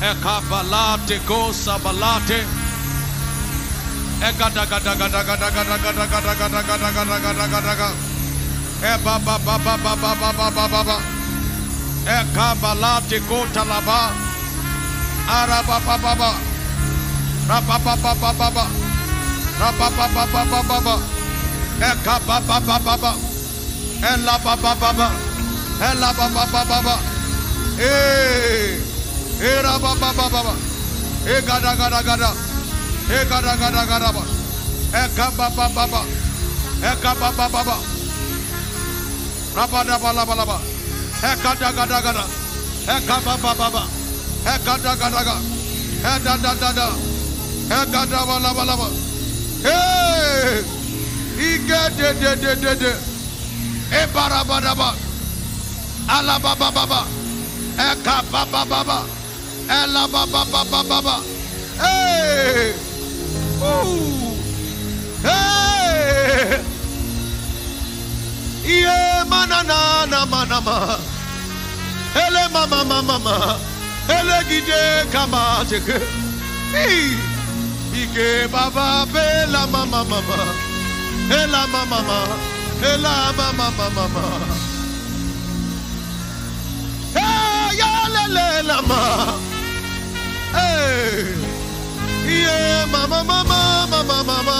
Ekabalate kosa balate. Egada gada gada gada gada gada gada gada gada gada gada gada gada. Eba ba ba ba ba ba ba ba ba ba ba. Ekabalate kota laba. Araba ba ba ba. Raba ba ba ba ba ba. Raba ba ba ba ba ba ba. Ba ba ba. Ela ba ba ba ba. Ela ba ba ba ba. Eh. Era baba baba. E gada gada gada. E gada gada gada ba. E gaba baba. E gaba baba baba. Raba da ba. E gada gada gada. E gaba baba. E gada gada gada. E da. E gada bala bala ba. Hey! Ige de de de ba. Alababa baba. E gaba baba. Ela ba ba ba ba ba ba. Hey! Ooh! Hey! Iye manana na manama. Ele mama mama mama. Ele gide kama teke. Hey! Ike baba bela mama mama. Ela mama mama. Ela mama mama mama. Hey, ya le le la ma. Hey, yeah, mama mama mama mama.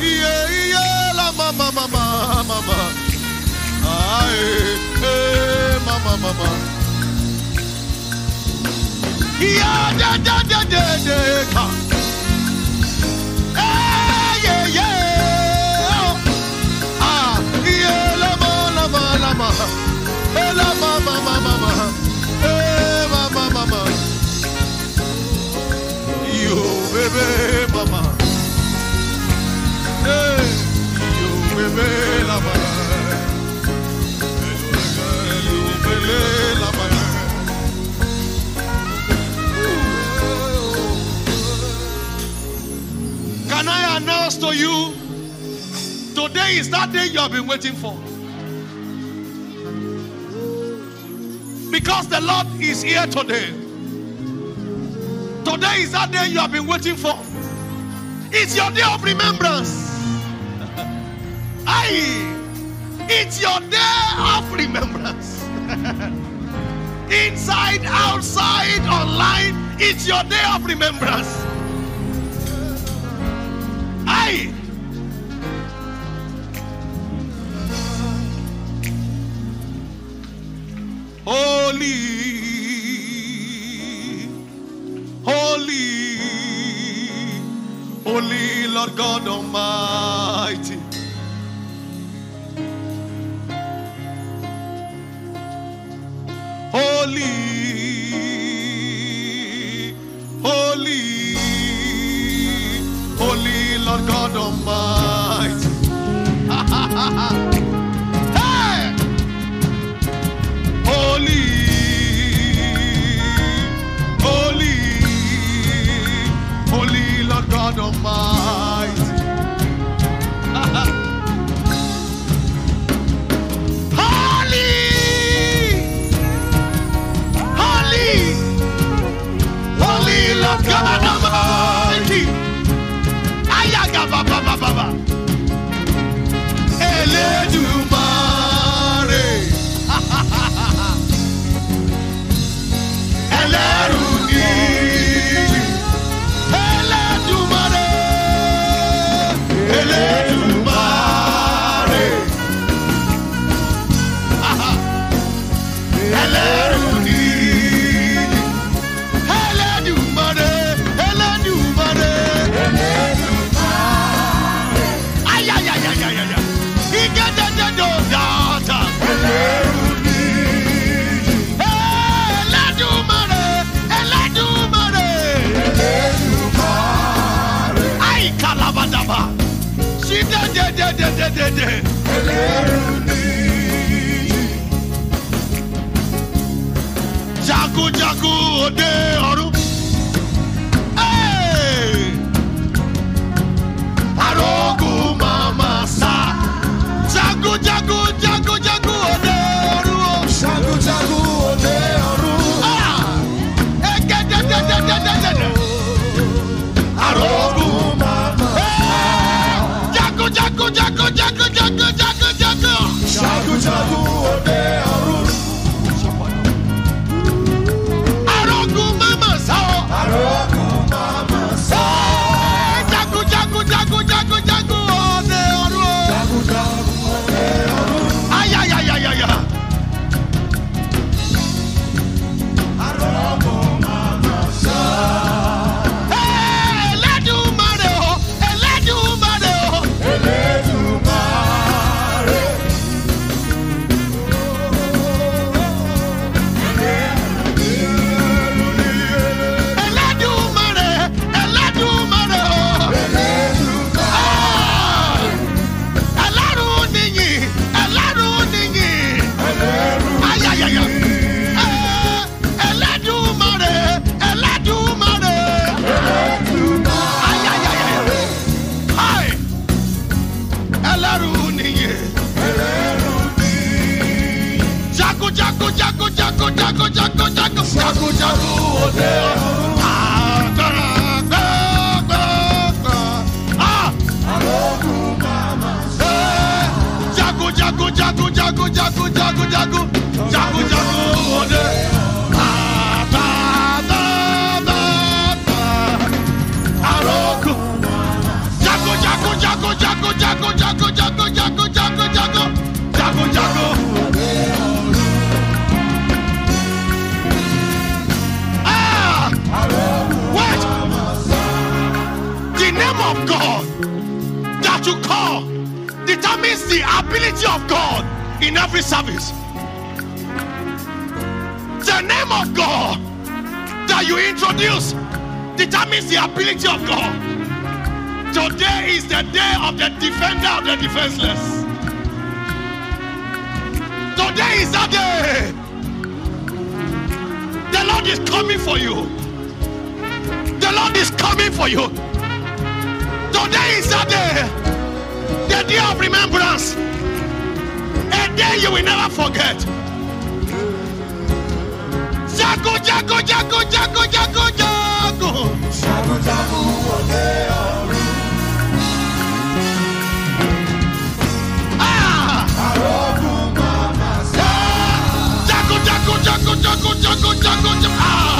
Yeah, yeah, la mama mama mama. Ay, hey, mama mama. Yeah, da da da da da. Hey, yeah, yeah. Baby, mama. Hey, yo, baby, la. Can I announce to you? Today is that day you have been waiting for. Because the Lord is here today. Today is that day you have been waiting for. It's your day of remembrance. Aye. It's your day of remembrance. Inside, outside, online, it's your day of remembrance. Holy Lord God Almighty. dèdè. ẹlẹ́rù níyì. jagunjagun òde ọ̀run. Igreja do Odeio. The ability of God in every service. The name of God that you introduce determines the ability of God. Today is the day of the defender of the defenseless. Today is that day. The Lord is coming for you. The Lord is coming for you. Today is that day. The day of remembrance. A day you will never forget. Jago, jago, jago, jago, jago, jago. Ah! Jago, jago, jago, jago, jago, jago, jago. Ah!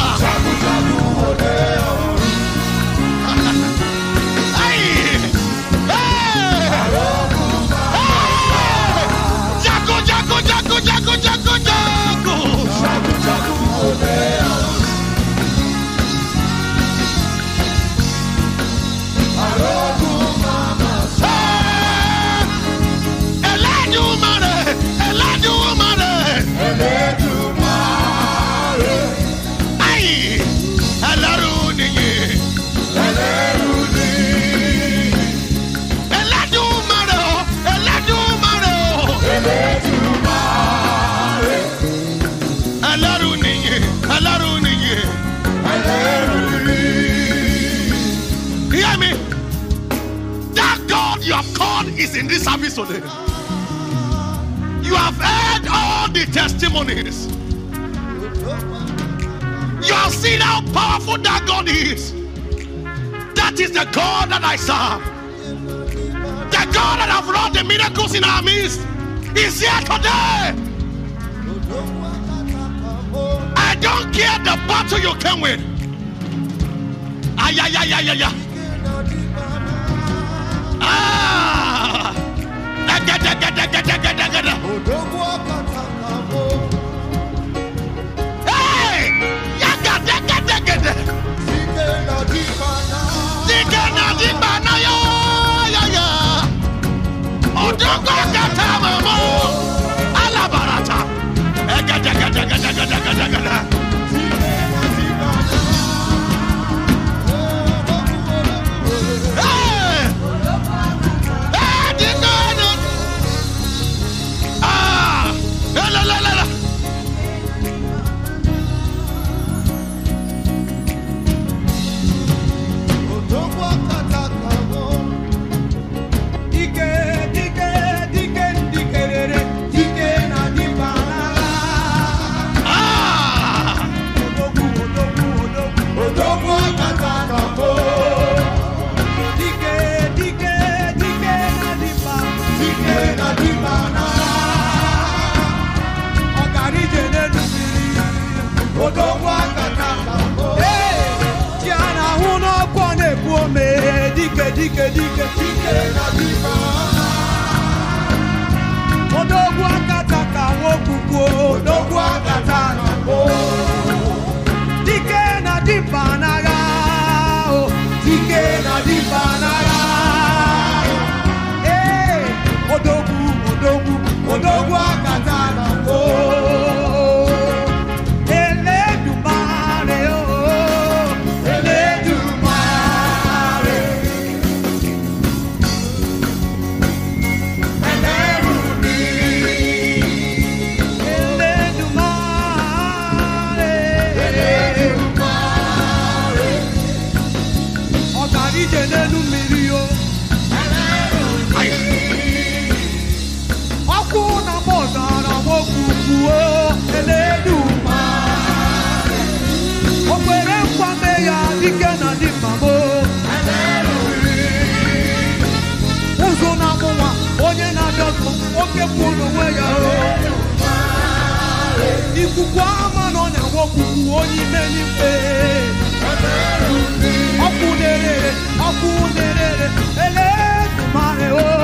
Is in this service today. You have heard all the testimonies. You have seen how powerful that God is. That is the God that I serve. The God that have wrought the miracles in our midst is here today. I don't care the battle you came with. Ay, ay, ay, ay, ay, ay. gàdàgàdàgàdà. òdòkú ọkàn tàkà mọ́. yàgàdàgàdàgàdà. síkè nàdí bàná. síkè nàdí bàná yáyáyá. òdòkú ọkàn tàkà mọ́. alábàràtà. ẹ gàdàgàdàgàdàgàdàgàdà. Dike dike dike na dike Odogwu akata ka nwokwukwu odogwu akata na mbụ dike na dimkpa n'agha dike na dimkpa n'agha Ee, odogwu odogwu odogwu akata woke kuonowe ya ikuku ama nọ na wokuku onye ime n'ikpe ọkụ nerere ọkụ nerere eletumare o.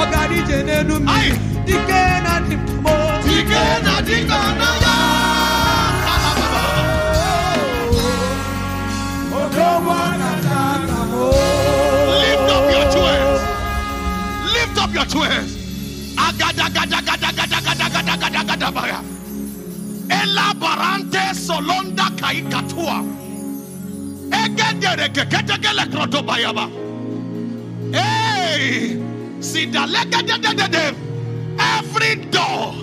ọgara ije n'elu mmiri Kadabaya. Ela barante solonda kaikatua. Egedere keketegele krotobayaba. Hey! Sidalegedede. Every door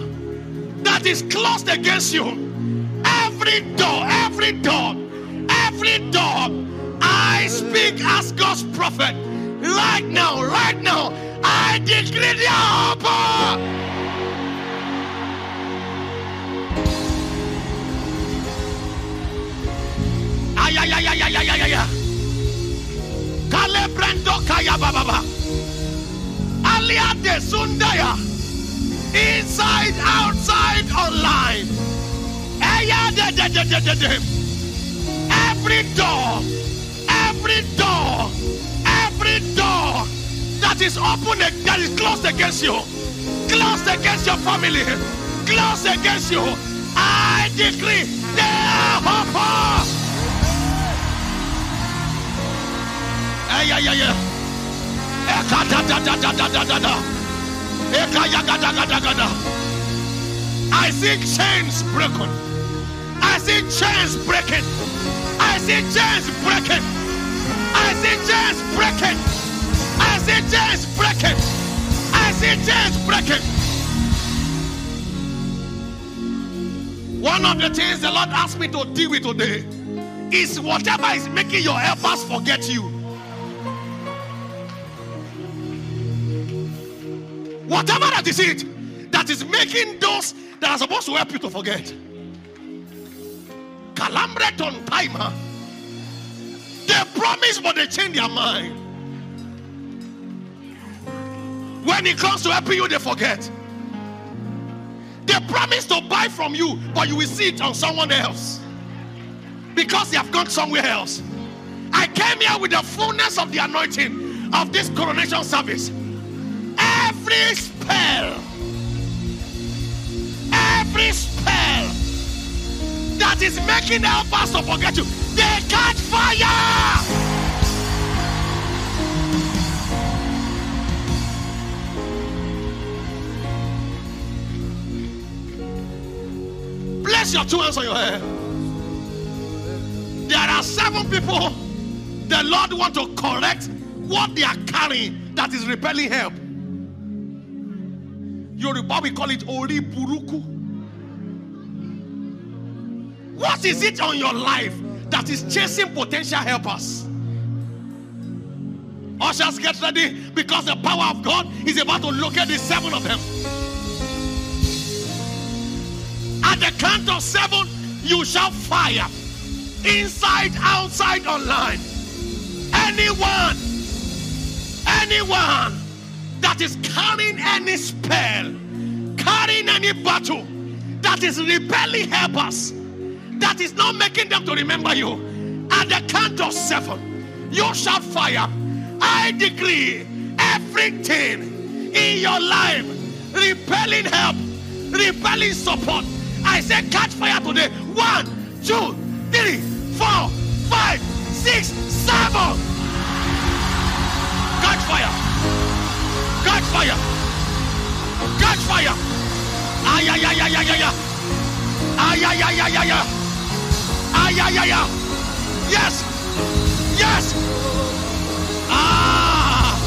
that is closed against you, every door, every door, every door, I speak as God's prophet right now, right now. I decree the open. ya ya ya ya ya ya ya kaya baba. De sundaya. Inside, outside, online. Eya de de de de de de. Every door, every door, every door that is open that is closed against you, closed against your family, closed against you. I decree they are open. Yeah, yeah, yeah. Da da da da da da da da. Eka ya ga da ga da ga da. I see chains broken. I see chains breaking. I see chains breaking. I see chains breaking. I see chains breaking. I see chains breaking. One of the things the Lord asked me to deal with today is whatever is making your helpers forget you. Whatever that is it that is making those that are supposed to help you to forget. Calambre ton timer. They promise, but they change their mind. When it comes to helping you, they forget. They promise to buy from you, but you will see it on someone else because they have gone somewhere else. I came here with the fullness of the anointing of this coronation service. Every spell, every spell that is making helpers to forget you, they catch fire. Place your two hands on your head. There are seven people the Lord want to correct what they are carrying that is repelling help. Yoruba we call it Ori Buruku. What is it on your life that is chasing potential helpers? Ushers, get ready because the power of God is about to locate the seven of them. At the count of seven, you shall fire inside, outside, online. Anyone, anyone that is carrying any spell, carrying any battle that is repelling helpers, that is not making them to remember you. At the count of seven, you shall fire. I decree everything in your life repelling help, repelling support. I say catch fire today. One, two, three, four, five, six, seven. Catch fire. Catch fire. Catch fire. Ay, ay, ay, ay, ay, ay, ay. Ay, ay, ay, ay, ay, ay. Ay, ay, ay, ay. Yes. Yes. Ah.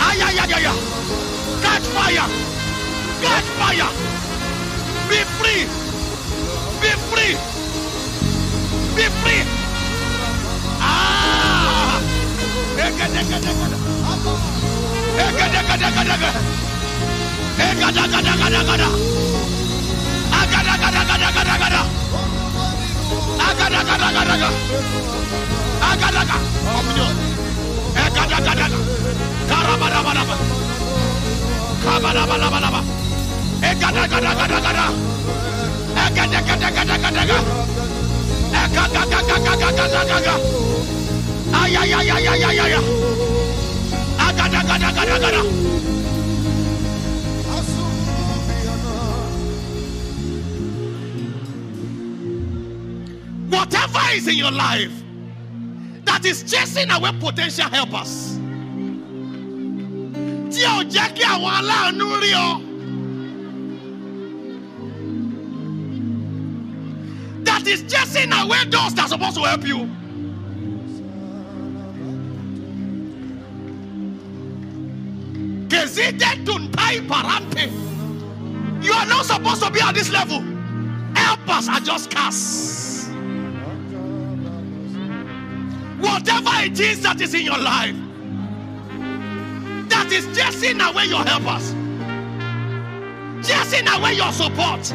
Ay, ay, ay, ay, ay. Catch fire. Catch fire. Be free. Be free. Be free. Ah! Ekadakadakadakada. Ekadakadakadakada. Whatever is in your life that is chasing away potential helpers. Tí ò jẹ́ kí àwọn aláàánú rí ọ. That is chasing away those that are supposed to help you. You are not supposed to be at this level. Helpers are just cast. Whatever it is that is in your life that is chasing away your helpers, chasing away your support,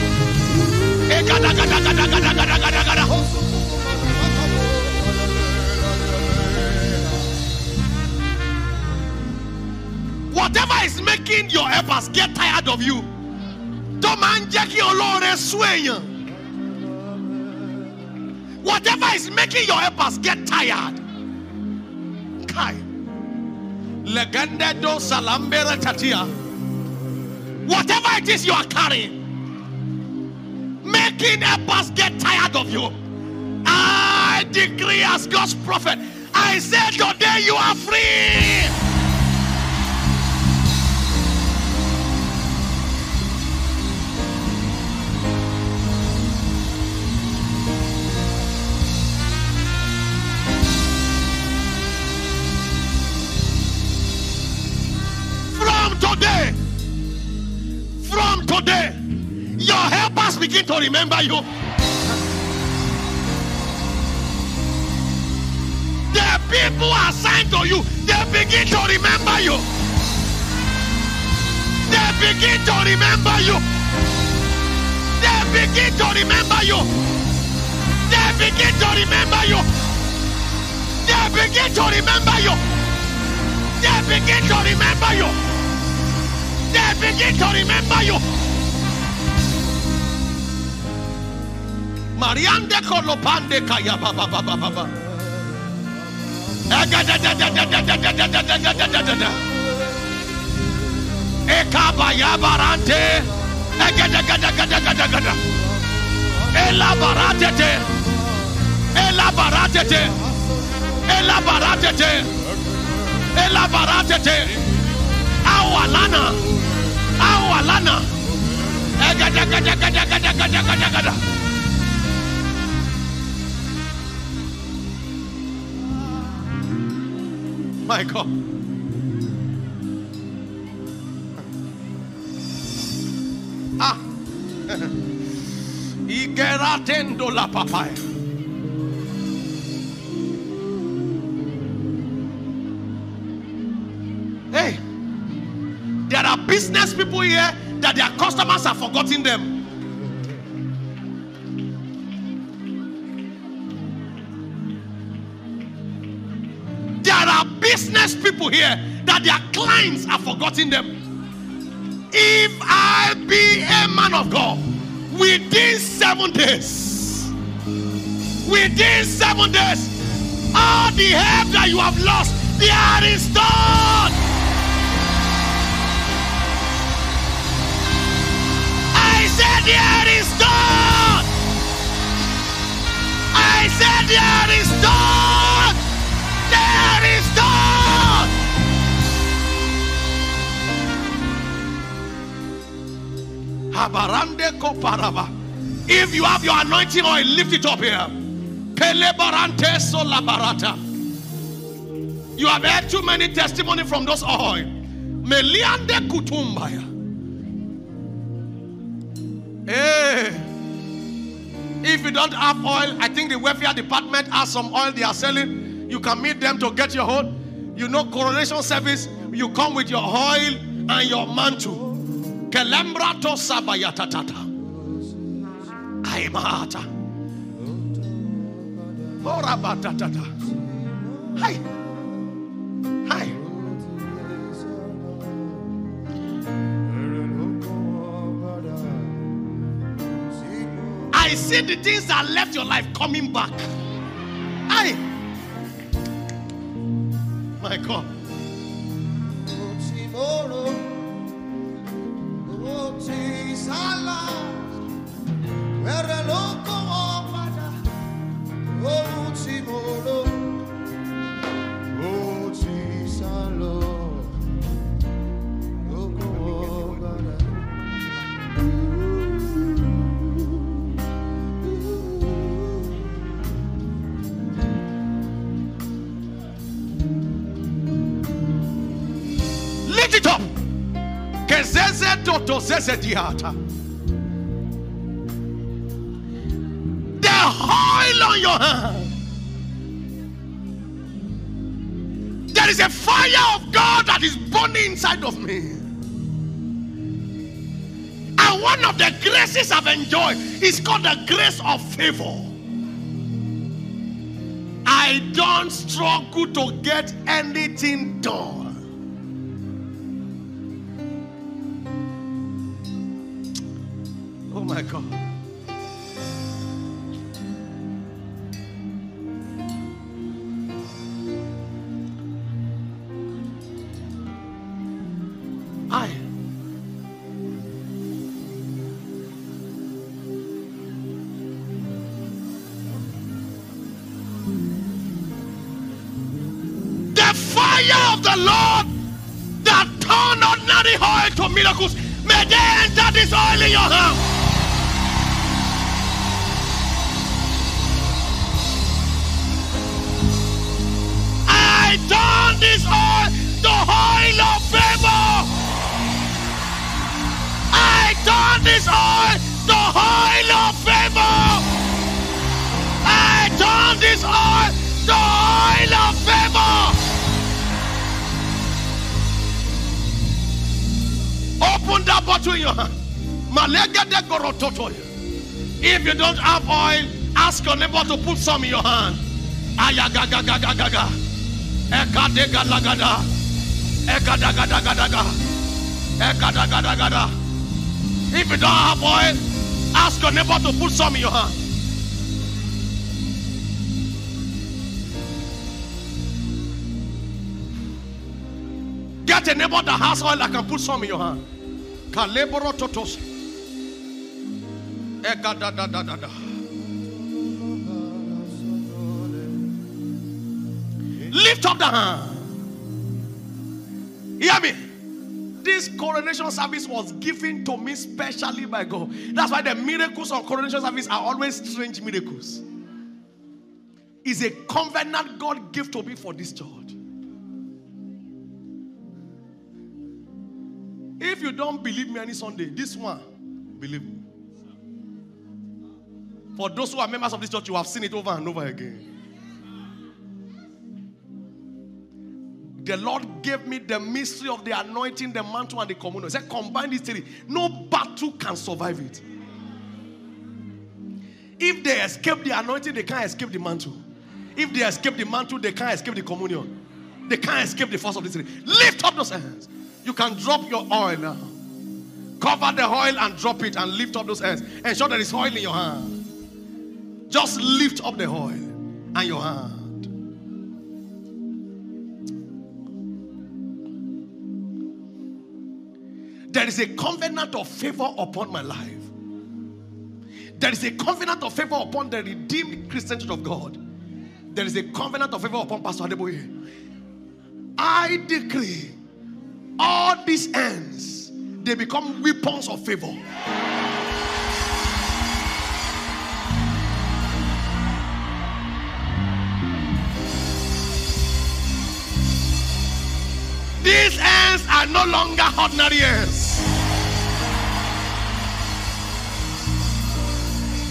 Whatever is making your helpers get tired of you. Whatever is making your helpers get tired. Kai. Do. Whatever it is you are carrying, making helpers get tired of you. I decree as God's prophet. I say today you are free. Begin to remember you. The people assigned to you, they begin to remember you. They begin to remember you. They begin to remember you. They begin to remember you. They begin to remember you. They begin to remember you. They begin to remember you. Mariande Kolopande Kaya Baba Baba Baba. Ekabaya Barante. Elabaratete. Elabaratete. Elabaratete. Elabaratete. Awalana. Awalana. Awalana. My God. Ah. Igeratendo la papaya. Hey, there are business people here that their customers have forgotten them. Business people here that their clients are forgotten them. If I be a man of God, within seven days, within seven days, all the help that you have lost, they are restored. I said they are restored. I said they are restored. Habarande koparaba. If you have your anointing oil, lift it up here. Pelebarante solabarata. You have heard too many testimony from those oil. Meliande kutumbaya. Hey. If you don't have oil, I think the welfare department has some oil they are selling. You can meet them to get your own. You know, coronation service, you come with your oil and your mantle. Kelembra to sabayatatata. Aimata. Horabatatata. Hi. Hi. I see the things that left your life coming back. I. My God. Lift it up. Kezeze toto zeze diata. On your hand. There is a fire of God that is burning inside of me. And one of the graces I've enjoyed is called the grace of favor. I don't struggle to get anything done. Miracles. May they enter this oil in your hand. I turn this oil to oil of favor. I turn this oil to oil of favor. Bottle in your hand. If you don't have oil, ask your neighbor to put some in your hand. Ayagagagagaga. Ekadegalagada. Ekadagadagadaga. Ekadagadagada. If you don't have oil, ask your neighbor to put some in your hand. Get a neighbor that has oil that can put some in your hand. Kaleboro totos. Ekadadadadada. Lift up the hand. Hear me. This coronation service was given to me specially by God. That's why the miracles on coronation service are always strange miracles. It's a covenant God gave to me for this church. If you don't believe me any Sunday, this one, believe me. For those who are members of this church, you have seen it over and over again. The Lord gave me the mystery of the anointing, the mantle, and the communion. He said, combine these three. No battle can survive it. If they escape the anointing, they can't escape the mantle. If they escape the mantle, they can't escape the communion. They can't escape the force of this thing. Lift up those hands. You can drop your oil now. Cover the oil and drop it and lift up those hands. Ensure there is oil in your hand. Just lift up the oil and your hand. There is a covenant of favor upon my life. There is a covenant of favor upon the redeemed Christian church of God. There is a covenant of favor upon Pastor Adeboye. I decree all these ends, they become weapons of favor. These ends are no longer ordinary ends.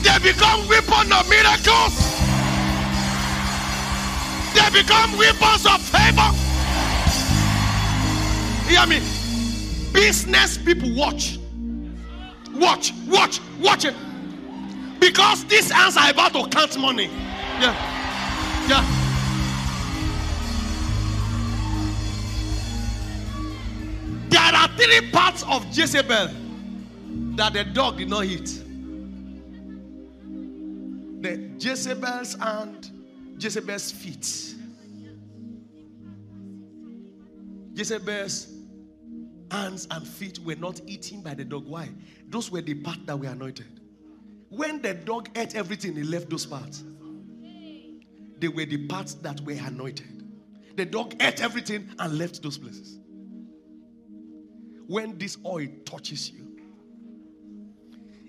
They become weapons of miracles. They become weapons of favor. Hear me. Business people watch. Watch, watch, watch it. Because these hands are about to count money. Yeah. Yeah. There are three parts of Jezebel that the dog did not hit. The Jezebel's and Jezebel's feet. Jezebel's hands and feet were not eaten by the dog. Why? Those were the parts that were anointed. When the dog ate everything, he left those parts. They were the parts that were anointed. The dog ate everything and left those places. When this oil touches you,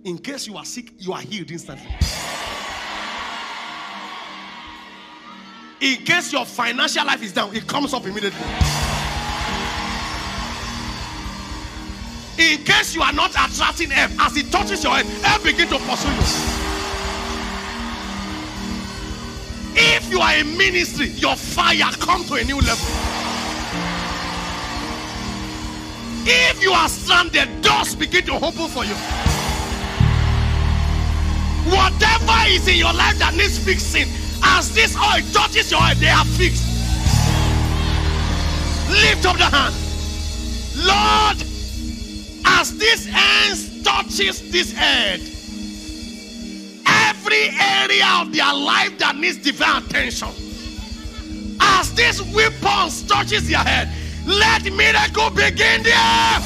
in case you are sick, you are healed instantly. In case your financial life is down, it comes up immediately. In case you are not attracting help, as it touches your head, help begin to pursue you. If you are a ministry, your fire come to a new level. If you are stranded, doors begin to open for you. Whatever is in your life that needs fixing, as this oil touches your head, they are fixed. Lift up the hand. Lord, as this hand touches this head, every area of their life that needs divine attention, as this weapon touches their head, let miracle begin there.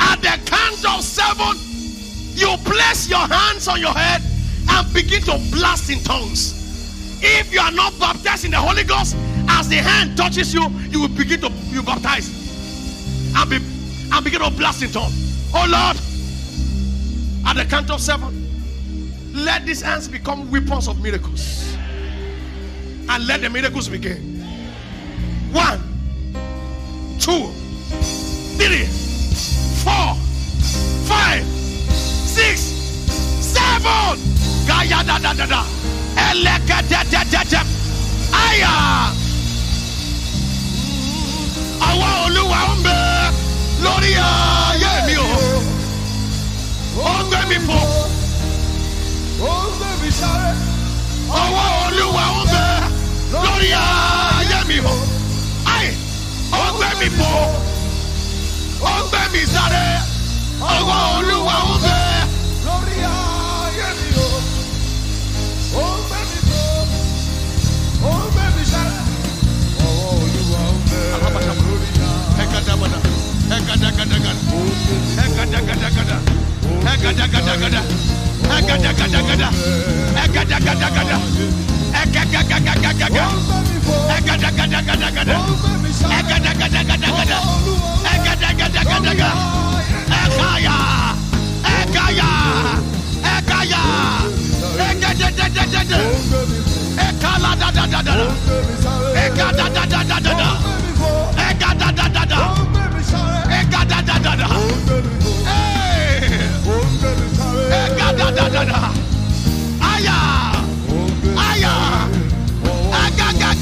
At the count of seven, you place your hands on your head and begin to blast in tongues. If you are not baptized in the Holy Ghost, as the hand touches you, you will begin to you baptize and be and begin to blast in tongues. Oh Lord, at the count of seven, let these hands become weapons of miracles. And let the miracles begin. One, two, three, four, five, six, seven. Gaya da da da da. Eleka da da da da. Aya. Àwa Olúwa ń bẹ lórí ayé mi o. Ó ń gbé mi fò. ó ń gbé mi sáré. Ọwọ́ Olúwa ń bẹ lórí ayé mi o. Ayé. Ó ń gbé mi fò. Ó ń gbé mi sáré. Ọwọ́ Olúwa ń bẹ. Ekadagadagada. Ekadagadagada. Ekadagadagada. Ekadagadagada. Ekadagadagada. ó ń gbé mi fò. Ekadagadagada da da da da. Hey. Hey, da da da da da. Aya. Aya. Aga ga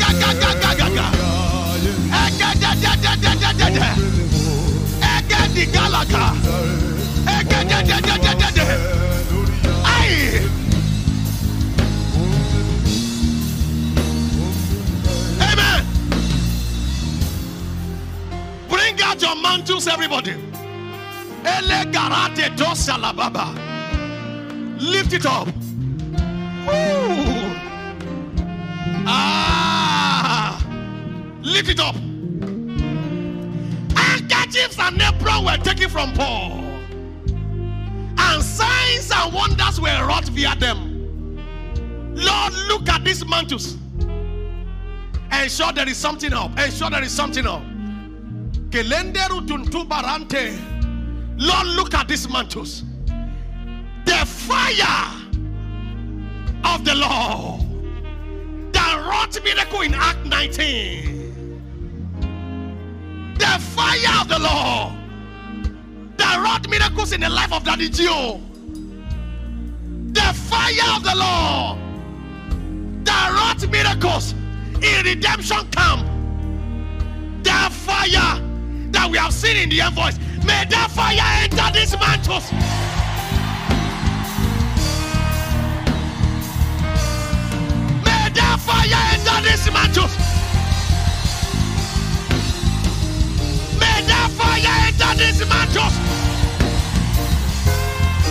your mantles, everybody. Lift it up. Woo. Ah, lift it up. Handkerchiefs and apron were taken from Paul, and signs and wonders were wrought via them. Lord, look at these mantles. Ensure there is something up. Ensure there is something up. Lord, look at these mantles. The fire of the Lord that wrought miracle in Act 19. The fire of the Lord that wrought miracles in the life of Daddy Gio. The fire of the Lord that wrought miracles in redemption camp. The fire that we have seen in the envoys. May that fire enter these mantles. May that fire enter these mantles. May that fire enter these mantles.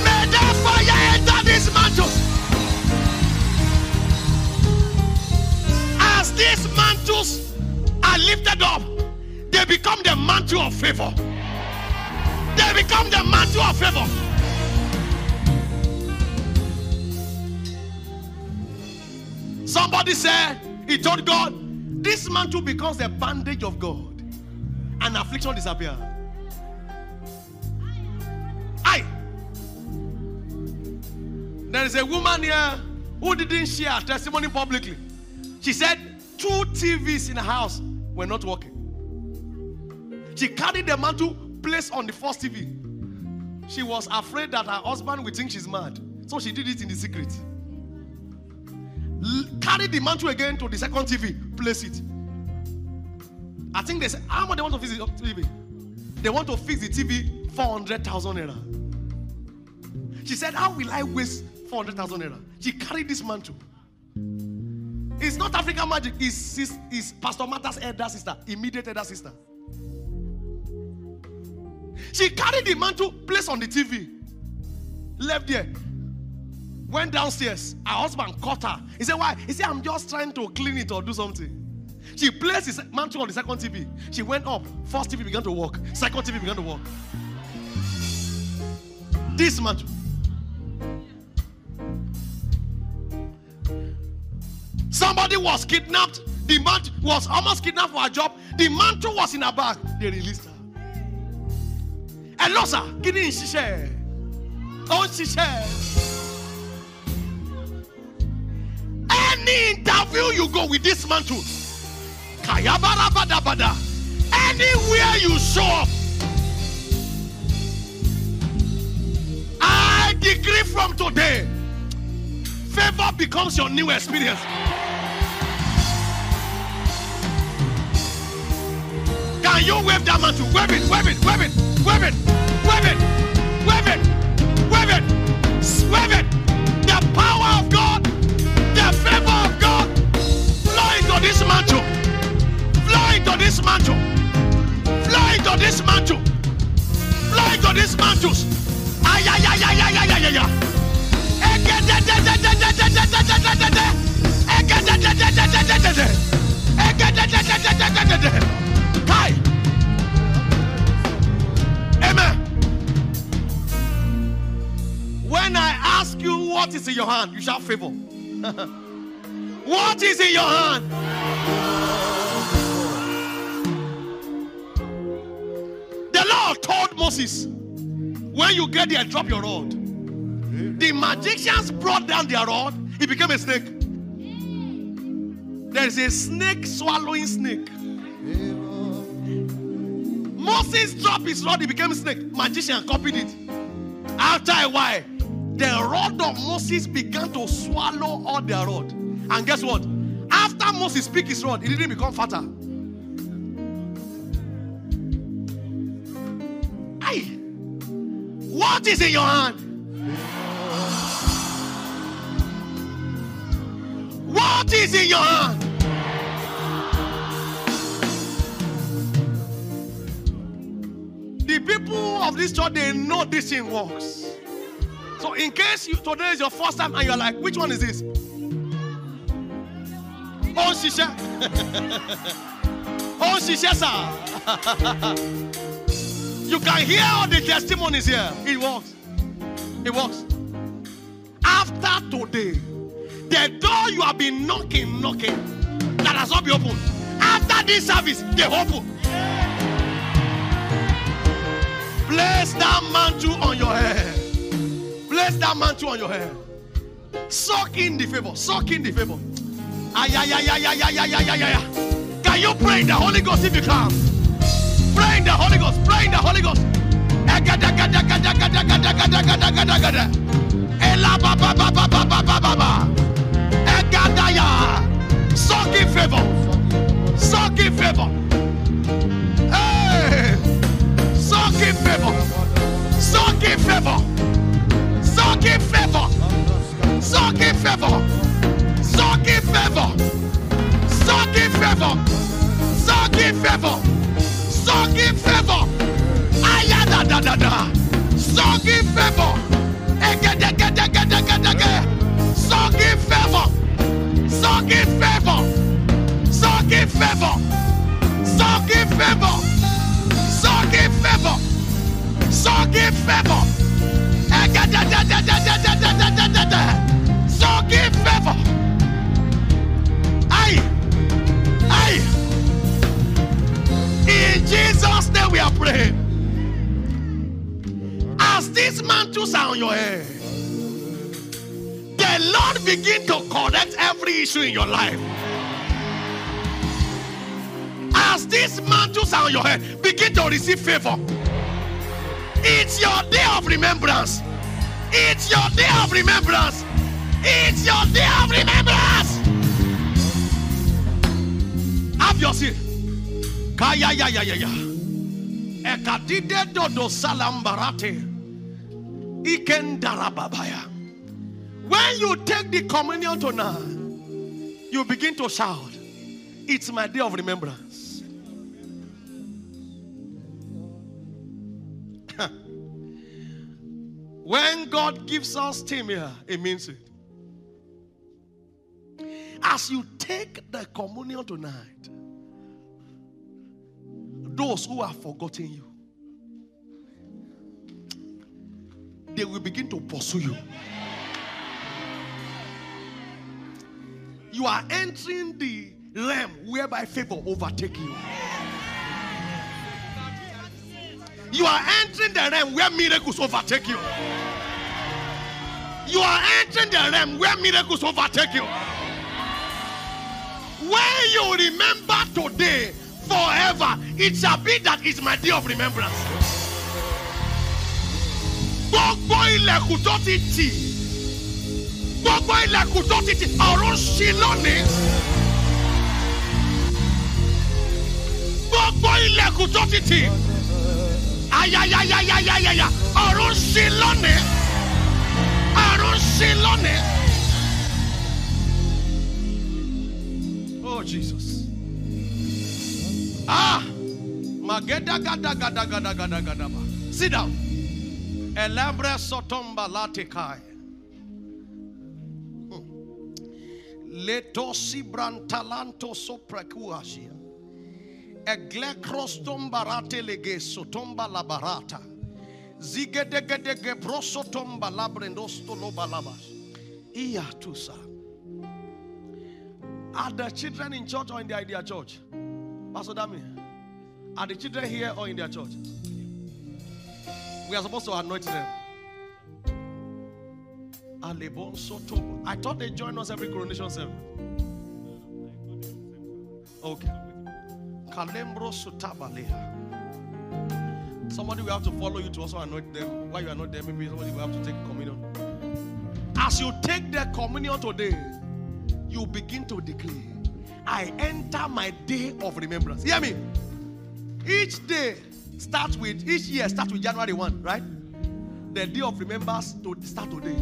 May that fire enter these mantles. As these mantles are lifted up, they become the mantle of favor. They become the mantle of favor. Somebody said, He told God, this mantle becomes the bandage of God, and affliction disappears. I. There is a woman here who didn't share testimony publicly. She said two TVs in the house were not working. She carried the mantle placed on the first TV. She was afraid that her husband would think she's mad. So she did it in the secret. L- carried the mantle again to the second TV, place it. I think they said, How much they want to fix the TV? They want to fix the TV 400,000 naira. She said, How will I waste 400,000 naira? She carried this mantle. It's not African magic, it's, it's, it's Pastor Martha's elder sister, immediate elder sister. She carried the mantle, placed on the TV, left there, went downstairs. Her husband caught her. He said, Why? He said, I'm just trying to clean it or do something. She placed his mantle on the second TV. She went up. First TV began to work. Second TV began to work. This mantle. Somebody was kidnapped. The man was almost kidnapped for a job. The mantle was in her bag. They released her. Hello, sir. Kí ni ń ṣiṣẹ́? Ó ń ṣiṣẹ́. Any interview you go with this mantle, kayabarabadabada, anywhere you show up, I decree from today, favor becomes your new experience. Can you wave that mantle? Wave it, wave it, wave it, wave it, wave it, wave it, wave it, wave it. The power of God, the favor of God, flow into this mantle, flow into this mantle, flow into this mantle, flow into these mantles. Ay, ay, ay, ay, ay, ay, ay, ay, ay. Kai. Ask you what is in your hand, you shall favor. what is in your hand? The Lord told Moses, when you get there, drop your rod. The magicians brought down their rod, it became a snake. There is a snake swallowing snake. Moses dropped his rod, it became a snake. Magician copied it. After a while, the rod of Moses began to swallow all their rod. And guess what? After Moses picked his rod, it didn't become fatter. Aye. What is in your hand? What is in your hand? the people of this church they know this thing works. So in case you, today is your first time and you're like, which one is this? Oh, Shisha. oh, Shisha, sir. you can hear all the testimonies here. It works. It works. After today, the door you have been knocking, knocking, that has not been opened. After this service, they open. Place that mantle on your head. Place that mantle on your head. Suck in the favor. Suck in the favor. Ay, ay, ay, ay, ay, ay, ay, ay, ay. Can you pray in the Holy Ghost if you can? Pray in the Holy Ghost. Pray in the Holy Ghost. Suck in favor. Suck in favor. Hey. Suck in favor. Suck in favor. Soaking favor. Soaking favor. Soaking favor. Soaking favor. Soaking favor. Soaking favor. Aya da da da da. Soaking favor. Ege de ge de ge de ge de ge. Soaking favor. Soaking favor. Soaking favor. Soaking favor. Soaking favor. Soaking favor. So give favor. Aye. Aye. In Jesus' name we are praying. As this man are on your head, the Lord begin to correct every issue in your life. As this man are on your head, begin to receive favor. It's your day of remembrance. It's your day of remembrance. It's your day of remembrance. Have your seat. Kaya ya ya ya ya. Ekadide dodo salambarate. Ikendarababaya. When you take the communion tonight, you begin to shout, It's my day of remembrance. When God gives us timia, it means it. As you take the communion tonight, those who have forgotten you, they will begin to pursue you. You are entering the realm whereby favor overtake you. You are entering the realm where miracles overtake you. You are entering the realm where miracles overtake you. When you remember today, forever, it shall be that it's my day of remembrance. Gbogbo ilẹ̀kùn tó ti tì. Gbogbo ilẹ̀kùn tó ti tì. Ọ̀run ṣí lónìí. Gbogbo ilẹ̀kùn tó ti tì. Ayayayayayayaya. Ọ̀run ṣí lónìí. Ọ̀run ṣí lónìí. Oh Jesus. Ah. Mageda gada gada gada gada gada ba. Sit down. Elebre sotomba latikai. Letosi brantalanto soprekuasia. Eglekrostom barate lege sotomba la barata. Zigedegedege brosotomba labrendosto lobalabas. Iya tusa. Are the children in church or in the idea church? Pastor Dami, are the children here or in their church? We are supposed to anoint them. I thought they join us every coronation service. Okay. Somebody will have to follow you to also anoint them. While you anoint them, maybe somebody will have to take communion. As you take the communion today, you begin to declare, I enter my day of remembrance. Hear me? Each day starts with, each year starts with January 1, right? The day of remembrance to start today.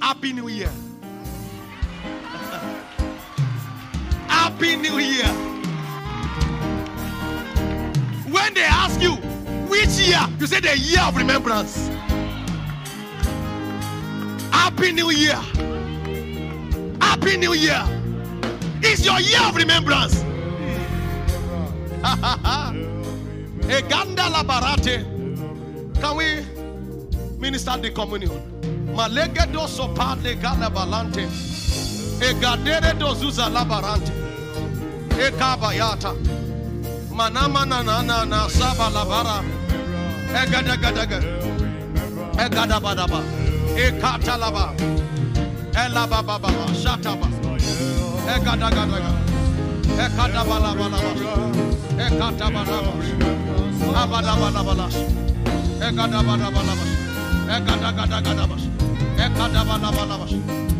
Happy New Year. Happy New Year. When they ask you which year? You say the year of remembrance. Happy New Year. Happy New Year. It's your year of remembrance. Eganda labarate. Can we minister the communion? Malege do sopa de gala balante. Egadere do zuza labarante. Ekabayata. Manama na na na na saba labara. Egada gada gada. Egada badaba. Ekata laba. Elaba baba. Shataba. Egada gada gada. Ekada balaba laba. Ekata balaba. Abada balaba laba. Egada balaba laba. Egada gada gada bas. Ekada balaba laba. Egada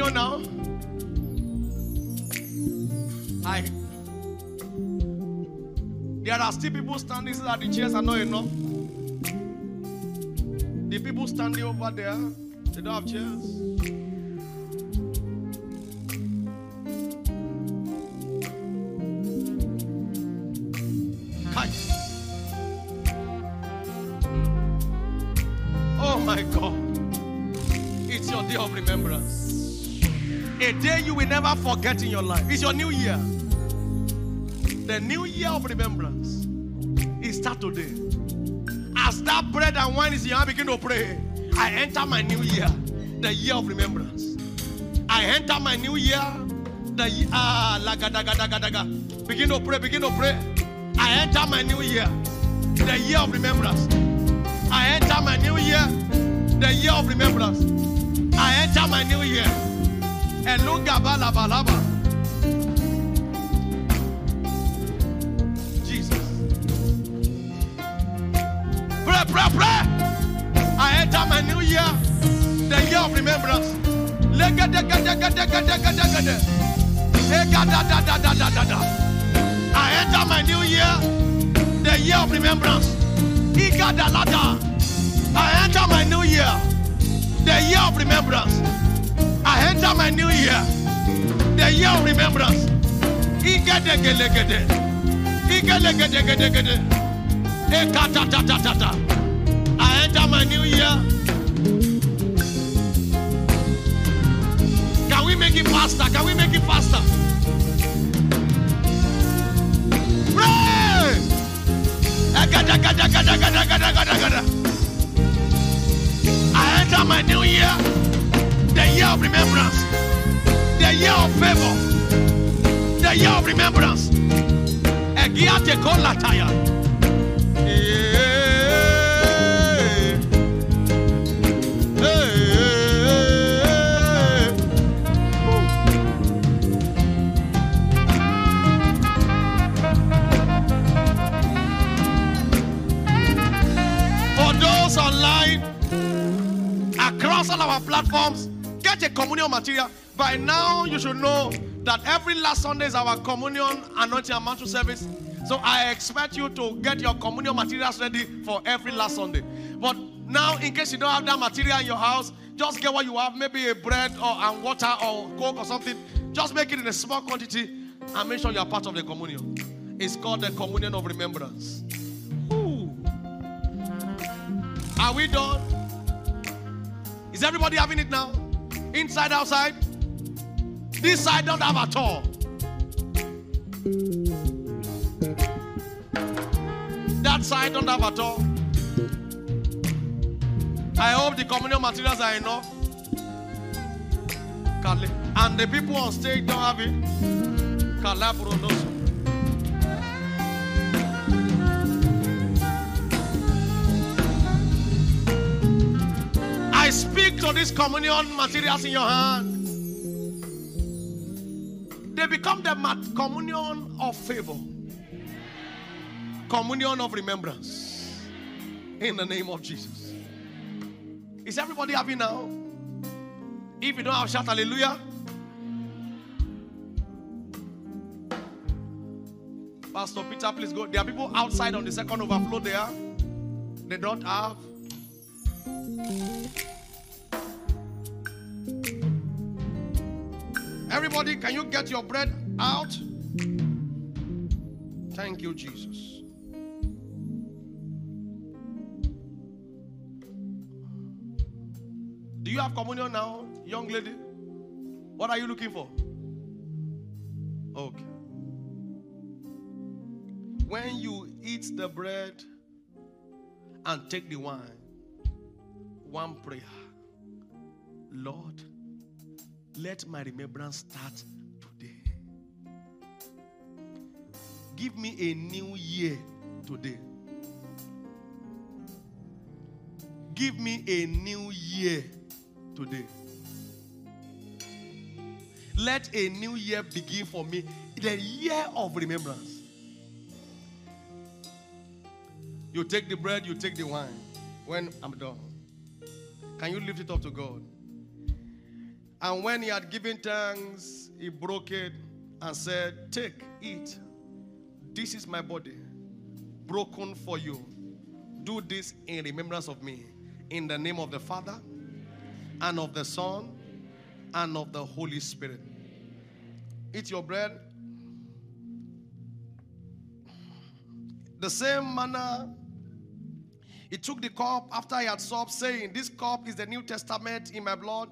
communion now? I. There are still people standing so that the chairs are not enough. The people standing over there, they don't have chairs. You will never forget in your life. It's your new year. The new year of remembrance. It starts today. As that bread and wine is in your hand, begin to pray. I enter my new year, the year of remembrance. I enter my new year, the ah lagadagadaga. Begin to pray, begin to pray. I enter my new year, the year of remembrance. I enter my new year, the year of remembrance. I enter my new year. Jesus. Pray, pray, pray. I enter my new year, the year of remembrance. I enter my new year, the year of remembrance. I enter my new year, the year of remembrance. I enter my new year, the year of remembrance. Igedegelegede. Igelegedegedegede. Ekatatatata. I enter my new year. Can we make it faster? Can we make it faster? Pray! I enter my new year, the year of remembrance, the year of favor, the year of remembrance. Egiate kolataya. Yeah. Hey. Eh, eh, eh, For those online, across all our platforms, get a communion material. By now, you should know that every last Sunday is our communion anointing and mantle service. So I expect you to get your communion materials ready for every last Sunday. But now, in case you don't have that material in your house, just get what you have, maybe a bread or and water or coke or something. Just make it in a small quantity and make sure you are part of the communion. It's called the communion of remembrance. Ooh. Are we done? Is everybody having it now? Inside, outside? This side don't have at all. That side don't have at all. I hope the communion materials are enough. And the people on stage don't have it. Kalabronoso. To these communion materials in your hand, they become the communion of favor, communion of remembrance. In the name of Jesus. Is everybody happy now? If you don't have shout hallelujah. Pastor Peter, please go. There are people outside on the second overflow there. They don't have. Everybody, can you get your bread out? Thank you, Jesus. Do you have communion now, young lady? What are you looking for? Okay. When you eat the bread and take the wine, one prayer Lord, let my remembrance start today. Give me a new year today. Give me a new year today. Let a new year begin for me. The year of remembrance. You take the bread, you take the wine. When I'm done, can you lift it up to God? And when he had given thanks, he broke it and said, Take, eat. This is my body, broken for you. Do this in remembrance of me. In the name of the Father, and of the Son, and of the Holy Spirit. Eat your bread. The same manner, he took the cup after he had supped, saying, This cup is the New Testament in my blood.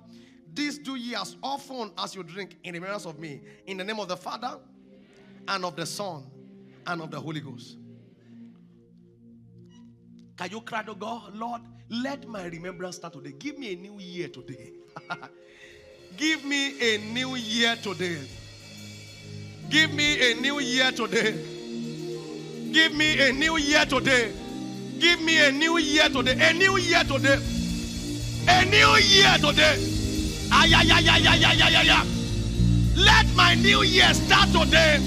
This do ye as often as you drink in remembrance of me. In the name of the Father, and of the Son, and of the Holy Ghost. Can you cry to God, Lord, let my remembrance start today. Give me a new year today. Give me a new year today. Give me a new year today. Give me a new year today. Give me a new year today. A new year today. A new year today. Ayayayayayayaya. Let my new year start today.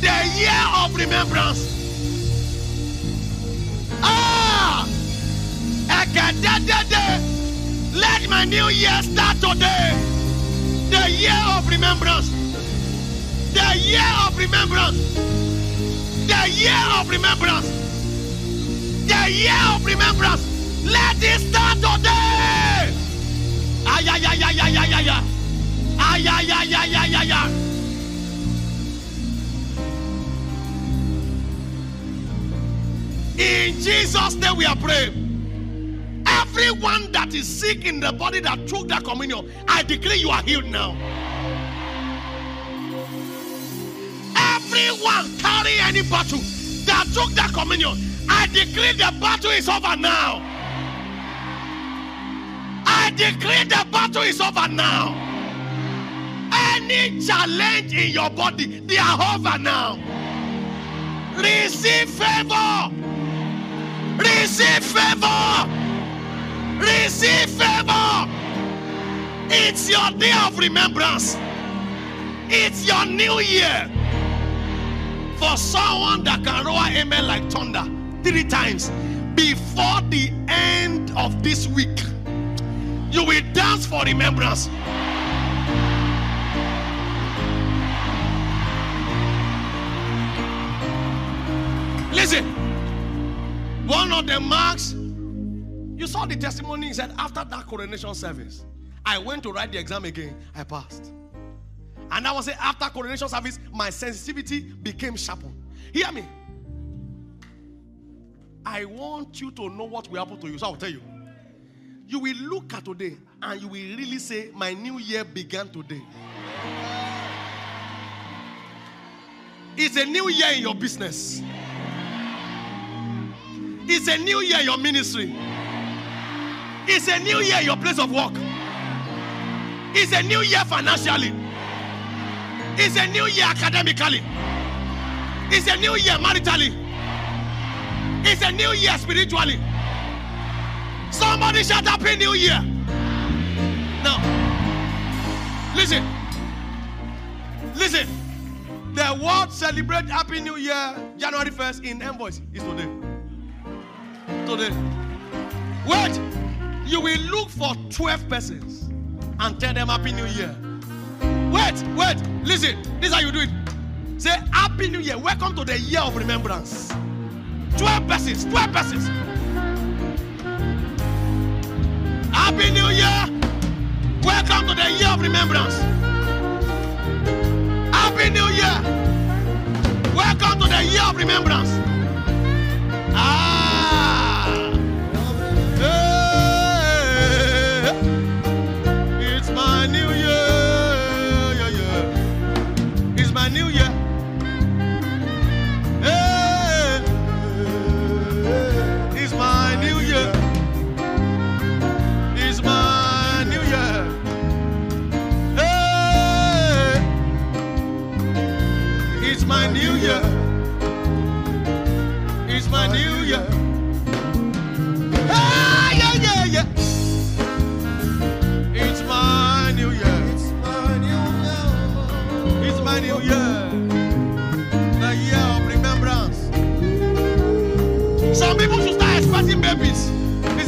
The year of remembrance. Ah! Let my new year start today. The year of remembrance. The year of remembrance. The year of remembrance. The year of remembrance. Let it start today. Ay, ay, ay, ay, ay, ay, ay, ay. Ay, ay, ay, ay, ay, ay, ay. In Jesus' name we are praying. Everyone that is sick in the body that took that communion, I declare you are healed now. Everyone carry any battle that took that communion, I declare the battle is over now. Declare the battle is over now. Any challenge in your body, they are over now. Receive favor. Receive favor. Receive favor. It's your day of remembrance. It's your new year. For someone that can roar amen like thunder three times before the end of this week, you will dance for remembrance. Listen, one of the marks, you saw the testimony, he said, after that coronation service, I went to write the exam again. I passed. And I was saying, after coronation service, my sensitivity became sharpened. Hear me. I want you to know what will happen to you. So I'll tell you. You will look at today and you will really say, My new year began today. It's a new year in your business. It's a new year in your ministry. It's a new year in your place of work. It's a new year financially. It's a new year academically. It's a new year maritally. It's a new year spiritually. Somebody shout happy new year. Now, listen. Listen. The world celebrate Happy New Year January 1st in Envoys is today. Today. Wait. You will look for 12 persons and tell them Happy New Year. Wait, wait. Listen. This is how you do it. Say Happy New Year. Welcome to the year of remembrance. 12 persons. 12 persons. Happy New Year. Welcome to the year of remembrance. Happy New Year. Welcome to the year of remembrance.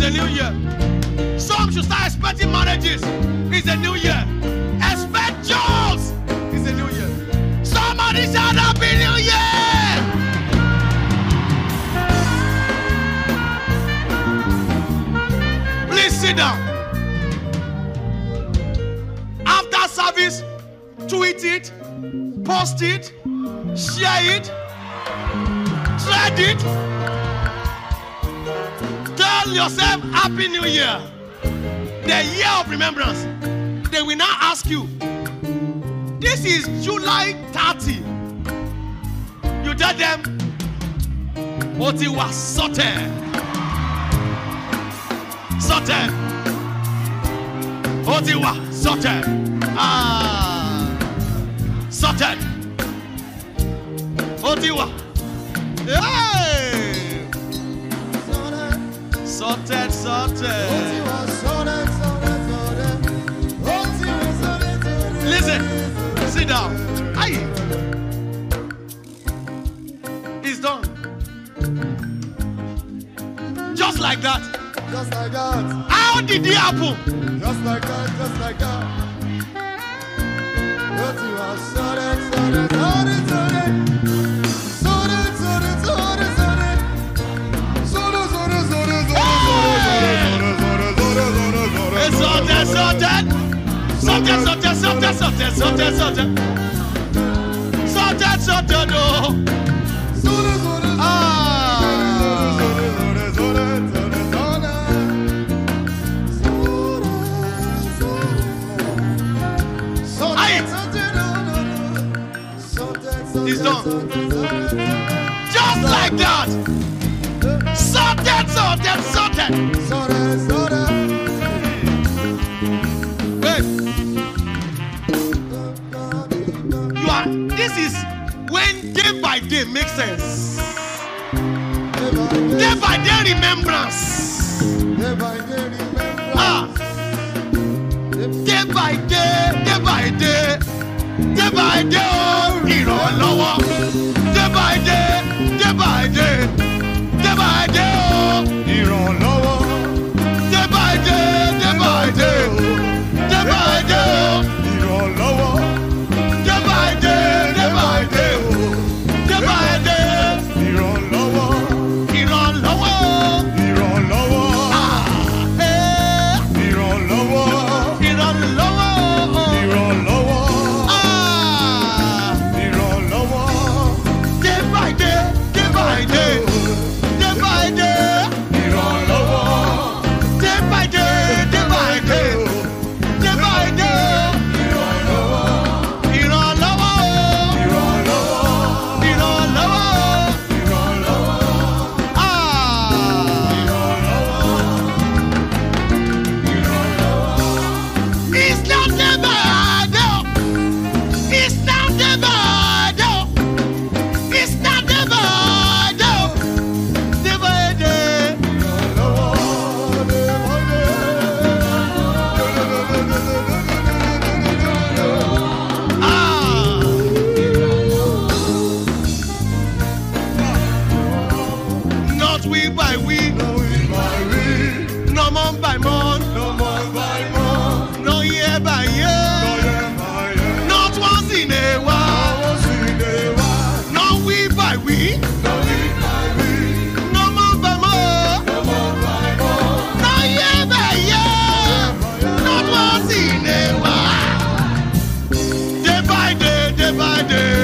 A new year. Some should start expecting marriages. It's a new year. Expect jobs. It's a new year. Somebody shout Happy New Year. Please sit down. After service, tweet it, post it, share it, thread it. Tell yourself Happy New Year. The year of remembrance. They will now ask you, this is July 30. You tell them, what it was sorted. Sorted. What it was sorted. Ah. Sorted. What it was. Hey. Sorted, sorted. Listen, sit down. Aye. It's done. Just like that. Just like that, How did it happen? just like that, just like that. What you are, sorted, sorted, sorted. Sorted, Ah. Just like that. Sorted, sorted, sorted. By day makes sense. Day by day remembrance. Ah, day by day, day by day, day by day, oh, ìrànlọ́wọ́. Day by day, day by day, day by day, oh, Ìrànlọ́wọ́. day by day, day by day, day by day, oh, Ìrànlọ́wọ́. day by day, day by day, oh, jáde.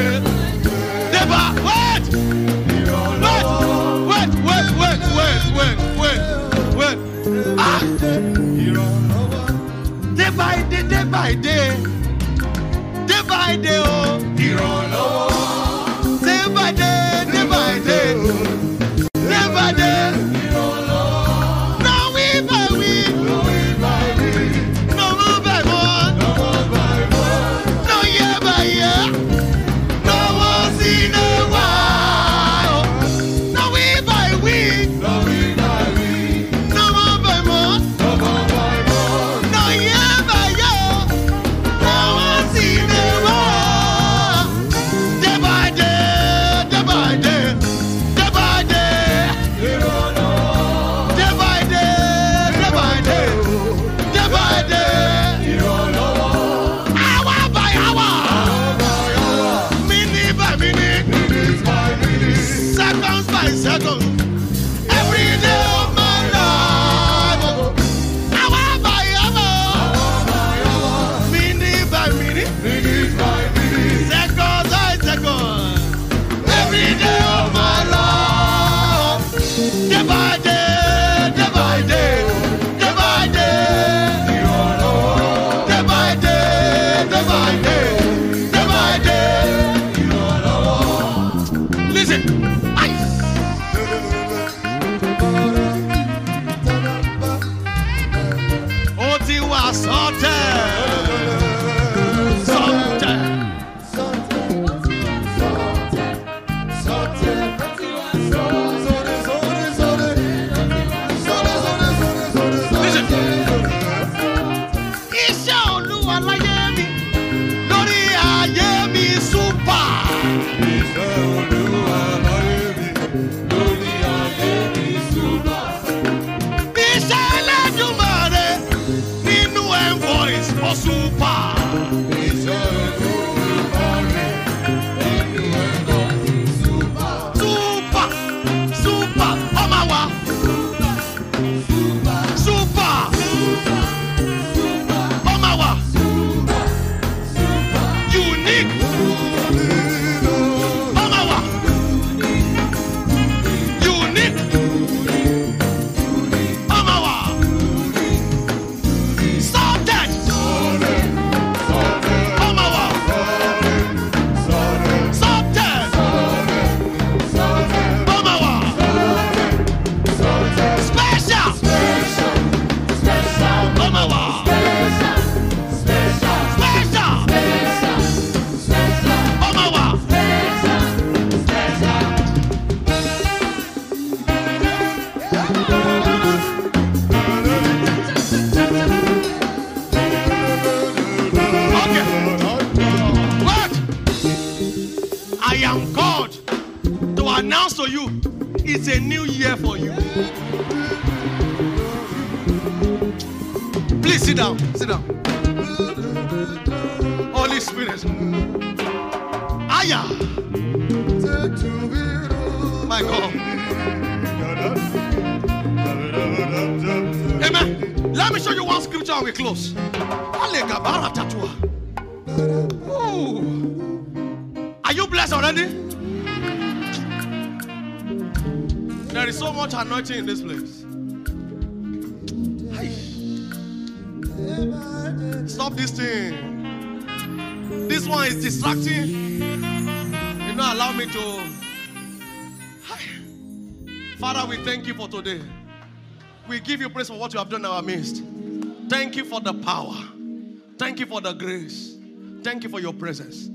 In this place. Hi. Stop this thing. This one is distracting. You not allow me to. Hi. Father, we thank you for today. We give you praise for what you have done in our midst. Thank you for the power. Thank you for the grace. Thank you for your presence.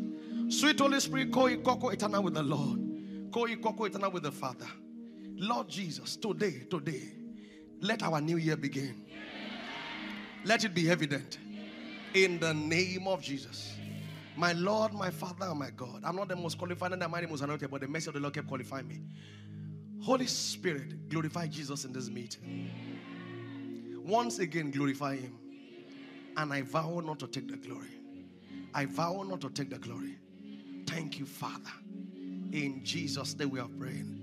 Sweet Holy Spirit, co equal eternal with the Lord, co equal eternal with the Father. Lord Jesus, today, today, let our new year begin. Let it be evident in the name of Jesus. My Lord, my Father, and my God. I'm not the most qualified and the mighty most anointed, but the mercy of the Lord kept qualifying me. Holy Spirit, glorify Jesus in this meeting. Once again, glorify Him. And I vow not to take the glory. I vow not to take the glory. Thank you, Father. In Jesus' name we are praying.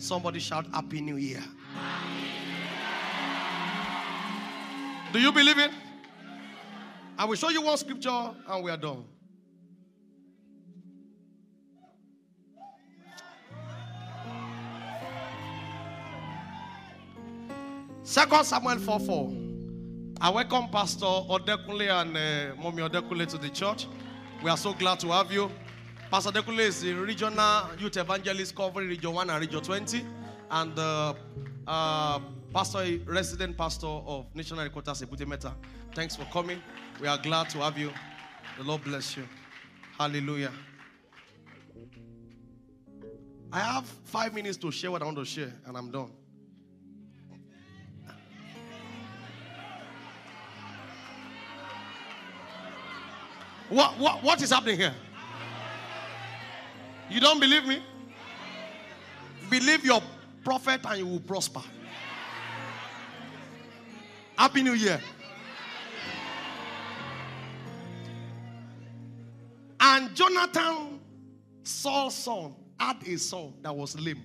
Somebody shout Happy New Year. Do you believe it? I will show you one scripture and we are done. Second Samuel 4 4. I welcome Pastor Odekunle and uh, Mommy Odekunle to the church. We are so glad to have you. Pastor Odekunle is the regional youth evangelist covering Region 1 and Region 20, and uh, uh, Pastor, resident pastor of National Headquarters Ebute Metta. Thanks for coming. We are glad to have you. The Lord bless you. Hallelujah. I have five minutes to share what I want to share, and I'm done. What, what, what is happening here? You don't believe me? Believe your prophet and you will prosper. Happy New Year. And Jonathan, Saul's son, had a son that was lame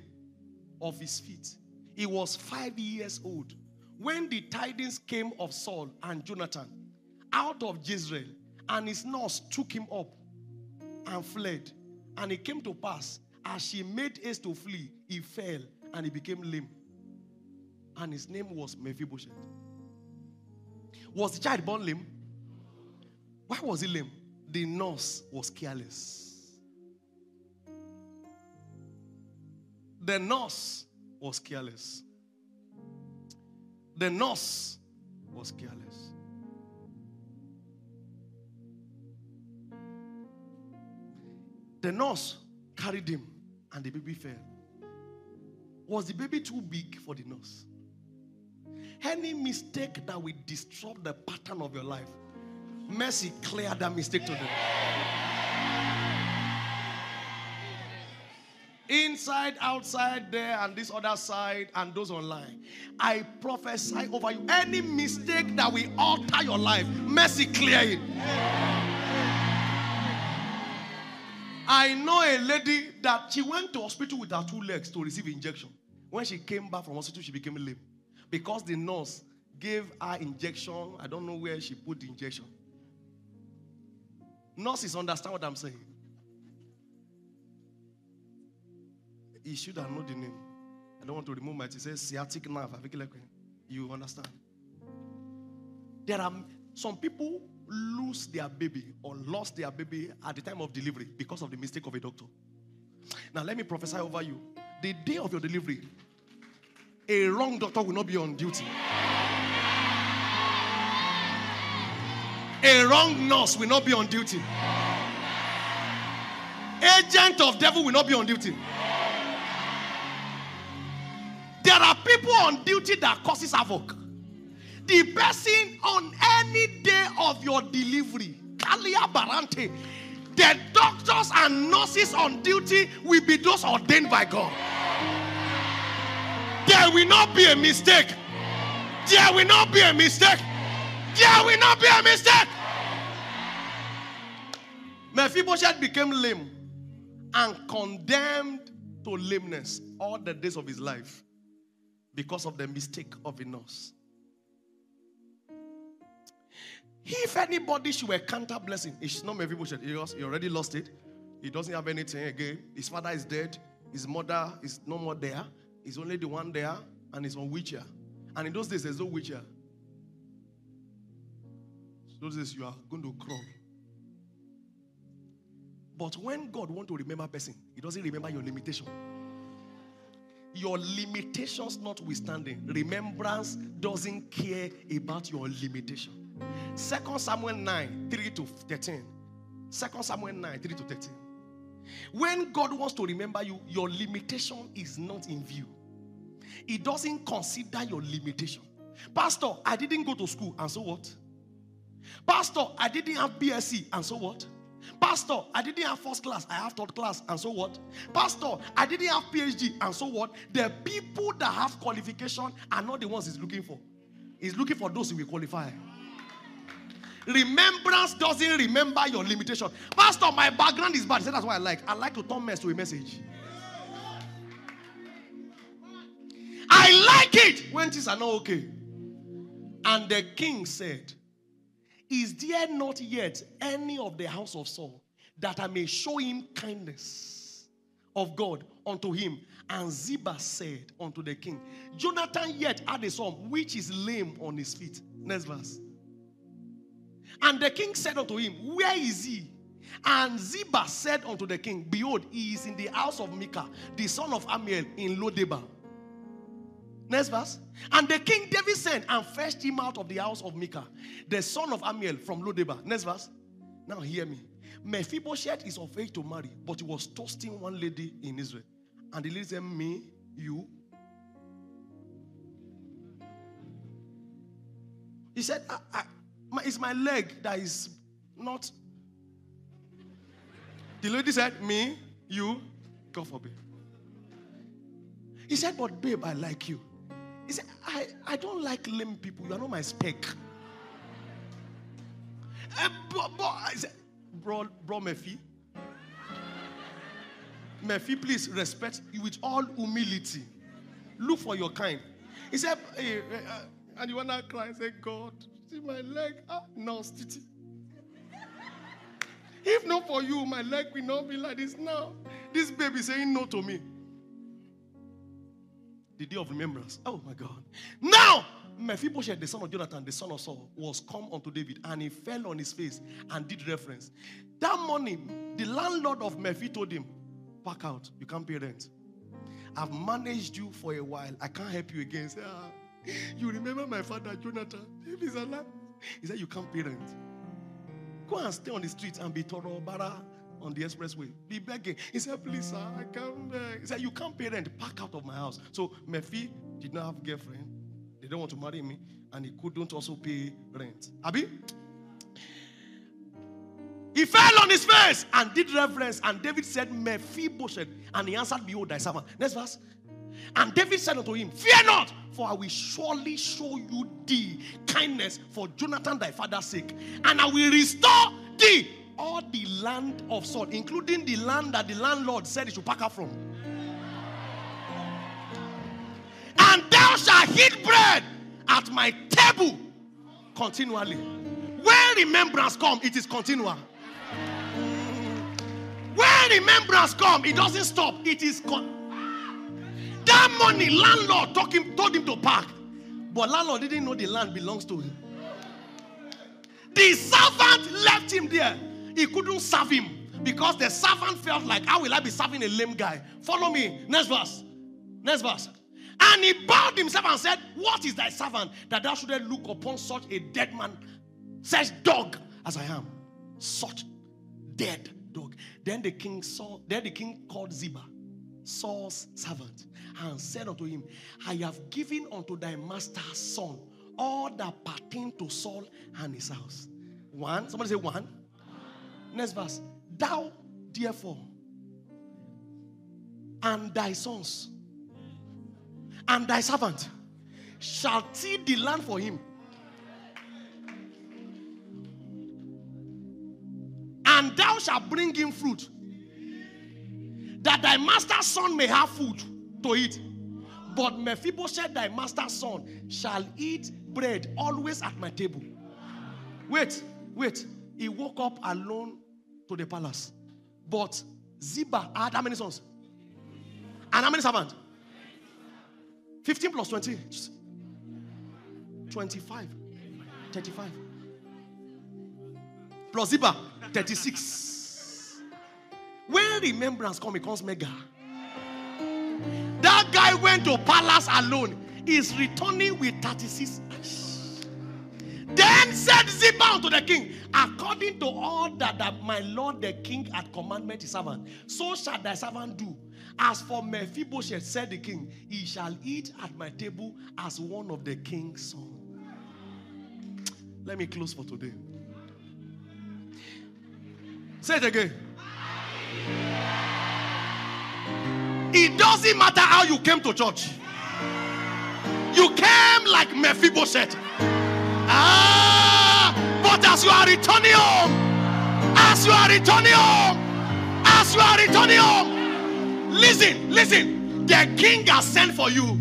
of his feet. He was five years old when the tidings came of Saul and Jonathan out of Jezreel, and his nurse took him up and fled. And it came to pass, as she made haste to flee, he fell and he became lame. And his name was Mephibosheth. Was the child born lame? Why was he lame? The nurse was careless. The nurse was careless. The nurse was careless. The nurse carried him and the baby fell. Was the baby too big for the nurse? Any mistake that will disrupt the pattern of your life, mercy clear that mistake today. Inside, outside, there, and this other side, and those online. I prophesy over you. Any mistake that will alter your life, mercy clear it. I know a lady that she went to hospital with her two legs to receive injection. When she came back from hospital, she became lame because the nurse gave her injection. I don't know where she put the injection. Nurses understand what I'm saying. He should have known the name. I don't want to remove my. It says sciatic nerve. You understand? There are some people lose their baby or lost their baby at the time of delivery because of the mistake of a doctor. Now, let me prophesy over you. The day of your delivery, a wrong doctor will not be on duty. A wrong nurse will not be on duty. Agent of devil will not be on duty. There are people on duty that causes havoc. The person on any day of your delivery, Kalia Barante, The doctors and nurses on duty will be those ordained by God. There will not be a mistake. There will not be a mistake. There will not be a mistake. Mephibosheth became lame and condemned to lameness all the days of his life because of the mistake of a nurse. If anybody should encounter blessing, it's not Mephibosheth. He he already lost it. He doesn't have anything again. His father is dead. His mother is no more there. He's only the one there, and he's on wheelchair. And in those days, there's no wheelchair. Those days, you are going to crawl. But when God wants to remember a person, He doesn't remember your limitation. Your limitations notwithstanding, remembrance doesn't care about your limitation. Second Samuel 9, 3 to 13. 2 Samuel 9, 3 to 13. When God wants to remember you, your limitation is not in view. He doesn't consider your limitation. Pastor, I didn't go to school, and so what? Pastor, I didn't have BSc, and so what? Pastor, I didn't have first class, I have third class, and so what? Pastor, I didn't have PhD, and so what? The people that have qualification are not the ones he's looking for. He's looking for those who will qualify. Remembrance doesn't remember your limitation. Pastor, my background is bad. He said, That's what I like. I like to turn mess to a message. I like it when things are not okay. And the king said, Is there not yet any of the house of Saul that I may show him kindness of God unto him? And Ziba said unto the king, Jonathan yet had a son which is lame on his feet. Next verse. And the king said unto him, Where is he? And Ziba said unto the king, Behold, he is in the house of Micah, the son of Ammiel, in Lodebar. Next verse. And the king David sent and fetched him out of the house of Micah, the son of Ammiel from Lodebar. Next verse. Now hear me. Mephibosheth is of age to marry, but he was toasting one lady in Israel. And the lady said, Me, you. He said, I, I, my, It's my leg that is not. The lady said, Me, you, God forbid. He said, But babe, I like you. He said, I, I don't like lame people. You are not my spec. Uh, bro, bro, I said, bro, bro, Mephi. Mephi, please respect you with all humility. Look for your kind. He said, hey, uh, and you want to cry and say, God, see my leg, ah, nasty. If not for you, my leg will not be like this now. This baby saying no to me the day of remembrance. Oh my God. Now, Mephibosheth, the son of Jonathan, the son of Saul, was come unto David and he fell on his face and did reference. That morning, the landlord of Mephi told him, Pack out, you can't pay rent. I've managed you for a while. I can't help you again. Say, ah, you remember my father, Jonathan? If he's alive, he said, You can't pay rent. Go and stay on the street and be Toro Bara on the expressway. Be begging. He said, Please, sir, I can't beg. He said, You can't pay rent. Pack out of my house. So Mephi did not have a girlfriend. They don't want to marry me. And he couldn't also pay rent. Abi? He fell on his face and did reverence. And David said, Mephibosheth. And he answered, Behold, thy servant. Next verse. And David said unto him, Fear not, for I will surely show you thee kindness for Jonathan thy father's sake, and I will restore thee all the land of Saul, including the land that the landlord said he should pack up from. And thou shalt eat bread at my table continually. When remembrance come, it is continual. When remembrance come, it doesn't stop. It is con- that money landlord told him, told him to park. but landlord didn't know the land belongs to him. The servant left him there. He couldn't serve him because the servant felt like, How will I be serving a lame guy? Follow me. Next verse. Next verse. And he bowed himself and said, What is thy servant that thou shouldest look upon such a dead man, such dog as I am? Such dead dog. Then the king saw, then the king called Ziba, Saul's servant, and said unto him, I have given unto thy master's son all that pertain to Saul and his house. One, somebody say one. Next verse. Thou, therefore, and thy sons, and thy servant shall till the land for him. And thou shalt bring him fruit, that thy master's son may have food to eat. But Mephibosheth, thy master's son, shall eat bread always at my table. Wait, wait. He woke up alone to the palace. But Ziba had how many sons? And how many servants? 15 plus 20. 25. 35. Plus Ziba, 36. When remembrance comes, it comes mega. That guy went to palace alone. Is returning with 36. Then said Ziba unto the king, according to all that, that my lord the king had commanded his servant, so shall thy servant do. As for Mephibosheth, said the king, he shall eat at my table as one of the king's sons. Let me close for today. Say it again. It doesn't matter how you came to church. You came like Mephibosheth. Ah, but as you are returning home, as you are returning home, as you are returning home, listen, listen. The king has sent for you.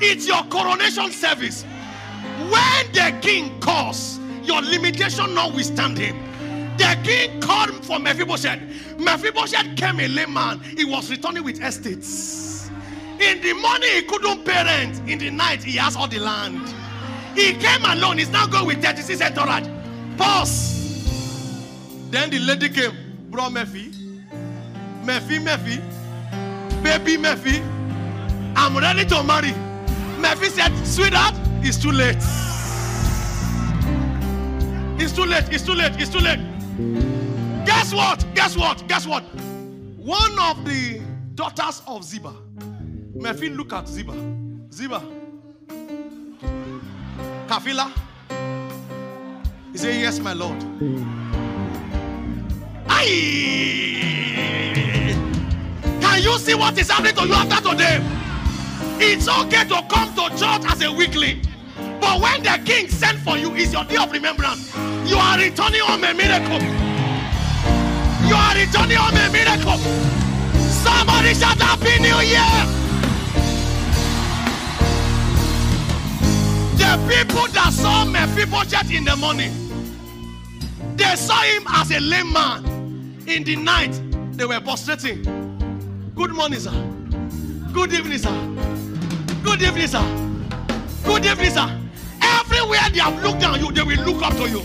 It's your coronation service. When the king calls, your limitation notwithstanding, the king called for Mephibosheth. Mephibosheth came a layman. He was returning with estates. In the morning, he couldn't pay rent. In the night, he has all the land. He came alone. He's now going with 36 entourage. Pause. Then the lady came. Bro, Mephi. Mephi, Mephi. Baby, Mephi. I'm ready to marry. Mephi said, Sweetheart, it's too late. It's too late. It's too late. It's too late. Guess what? Guess what? Guess what? One of the daughters of Ziba. Mephi look at Ziba. Ziba. Kafila. He said, Yes, my Lord. Aye. Can you see what is happening to you after today? It's okay to come to church as a weekly. But when the king sent for you, is your day of remembrance. You are returning home a miracle. You are returning home a miracle. Somebody shout Happy New Year. The people that saw Mephibosheth in the morning, they saw him as a lame man. In the night, they were prostrating. Good morning, sir. Good evening, sir. Good evening, sir. Good evening, sir. Everywhere they have looked down you, they will look up to you.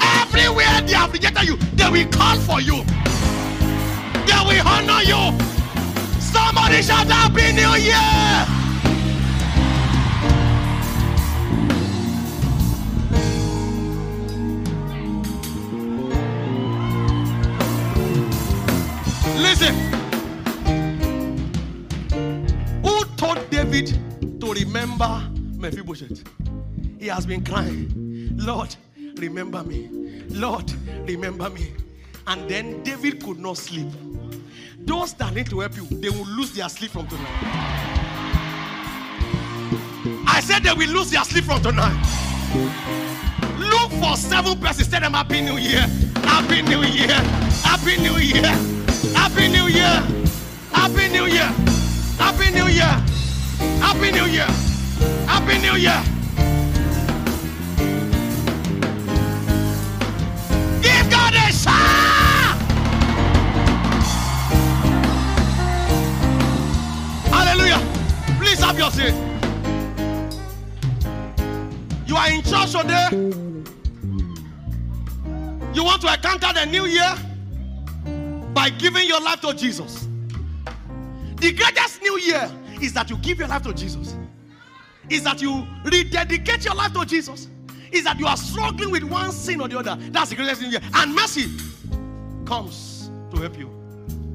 Everywhere they have rejected you, they will call for you. They will honor you. Somebody shout Happy New Year! David to remember Mephibosheth? He has been crying, Lord, remember me. Lord, remember me. And then David could not sleep. Those that need to help you, they will lose their sleep from tonight. I said they will lose their sleep from tonight. Look for seven persons. Tell them Happy New Year. Happy New Year. Happy New Year. Happy New Year. Happy New Year. Happy New Year. Happy New Year. Happy New Year. Happy New Year! Give God a shout. Hallelujah. Please have your seat. You are in church today. You want to encounter the new year by giving your life to Jesus. The greatest new year is that you give your life to Jesus. Is that you rededicate your life to Jesus. Is that you are struggling with one sin or the other. That's the greatest new year. And mercy comes to help you.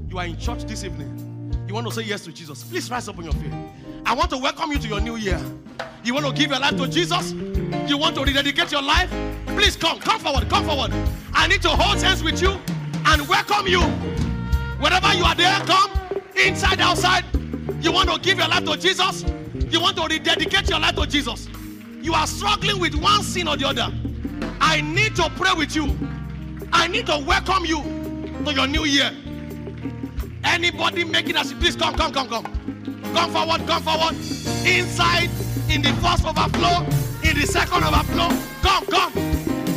You are in church this evening. You want to say yes to Jesus. Please rise up on your feet. I want to welcome you to your new year. You want to give your life to Jesus? You want to rededicate your life? Please come, come forward, come forward. I need to hold hands with you and welcome you. Wherever you are there, come. Inside, outside. You want to give your life to Jesus? You want to rededicate your life to Jesus? You are struggling with one sin or the other. I need to pray with you. I need to welcome you to your new year. Anybody making us, please come, come, come, come. Come forward, come forward. Inside, in the first overflow, in the second overflow. Come, come,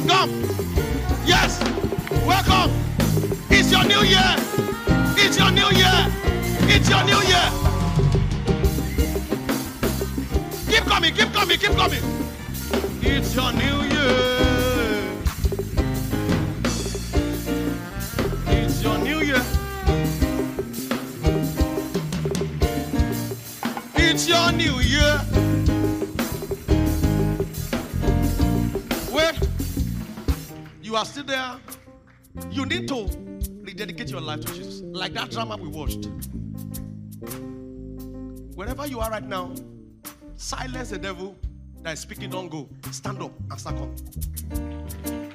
come. Yes, welcome. It's your new year. It's your new year. It's your new year. Keep coming, keep coming, keep coming. It's your new year. It's your new year. It's your new year. Wait. You are still there. You need to rededicate your life to Jesus. Like that drama we watched. Wherever you are right now, silence the devil that is speaking. Don't go. Stand up and start come.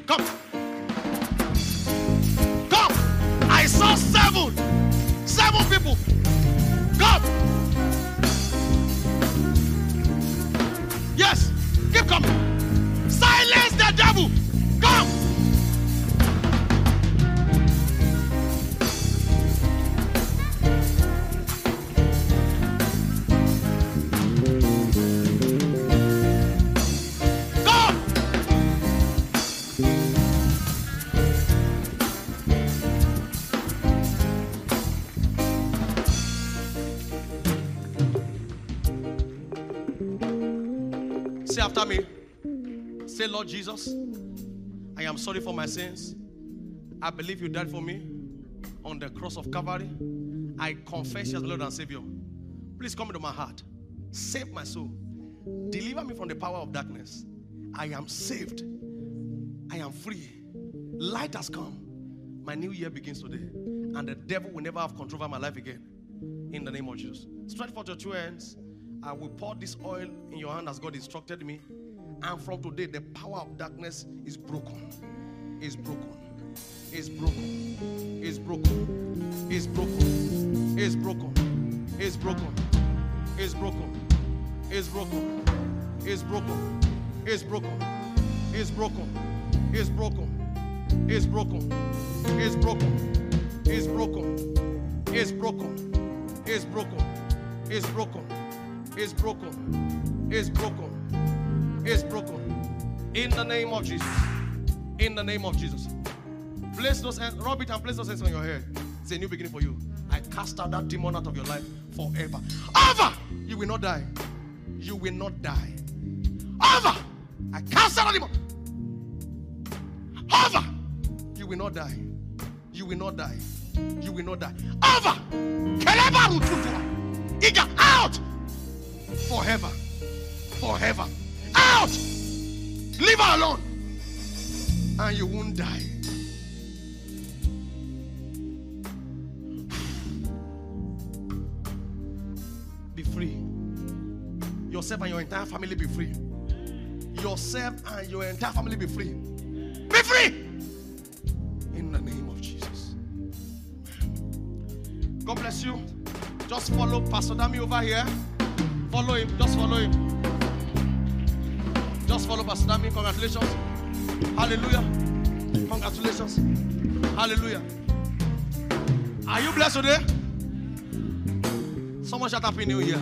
Come. Come. I saw seven. Seven people. Come. Yes. Keep coming. Silence the devil. After me. Say, Lord Jesus, I am sorry for my sins. I believe you died for me on the cross of Calvary. I confess you as Lord and Savior. Please come into my heart. Save my soul. Deliver me from the power of darkness. I am saved. I am free. Light has come. My new year begins today. And the devil will never have control over my life again. In the name of Jesus. Stretch forth your two hands. I will pour this oil in your hand as God instructed me. And from today, the power of darkness is broken. Is broken. Is broken. Is broken. Is broken. Is broken. Is broken. Is broken. Is broken. Is broken. Is broken. Is broken. Is broken. Is broken. Is broken. Is broken. Is broken. Is broken. Is broken. Is broken. Is broken. Is broken. In the name of Jesus. In the name of Jesus. Place those hands, rub it and place those hands on your head. It's a new beginning for you. I cast out that demon out of your life forever. Over! You will not die. You will not die. Over! I cast out that demon. Over! You will not die. You will not die. You will not die. Over! Out! Forever. Forever. Out! Leave her alone. And you won't die. Be free. Yourself and your entire family be free. Yourself and your entire family be free. Be free! In the name of Jesus. God bless you. Just follow Pastor Dami over here. Follow him. Just follow him. Just follow Pastor Dami. Congratulations. Hallelujah. Congratulations. Hallelujah. Are you blessed today? Someone shout Happy New Year.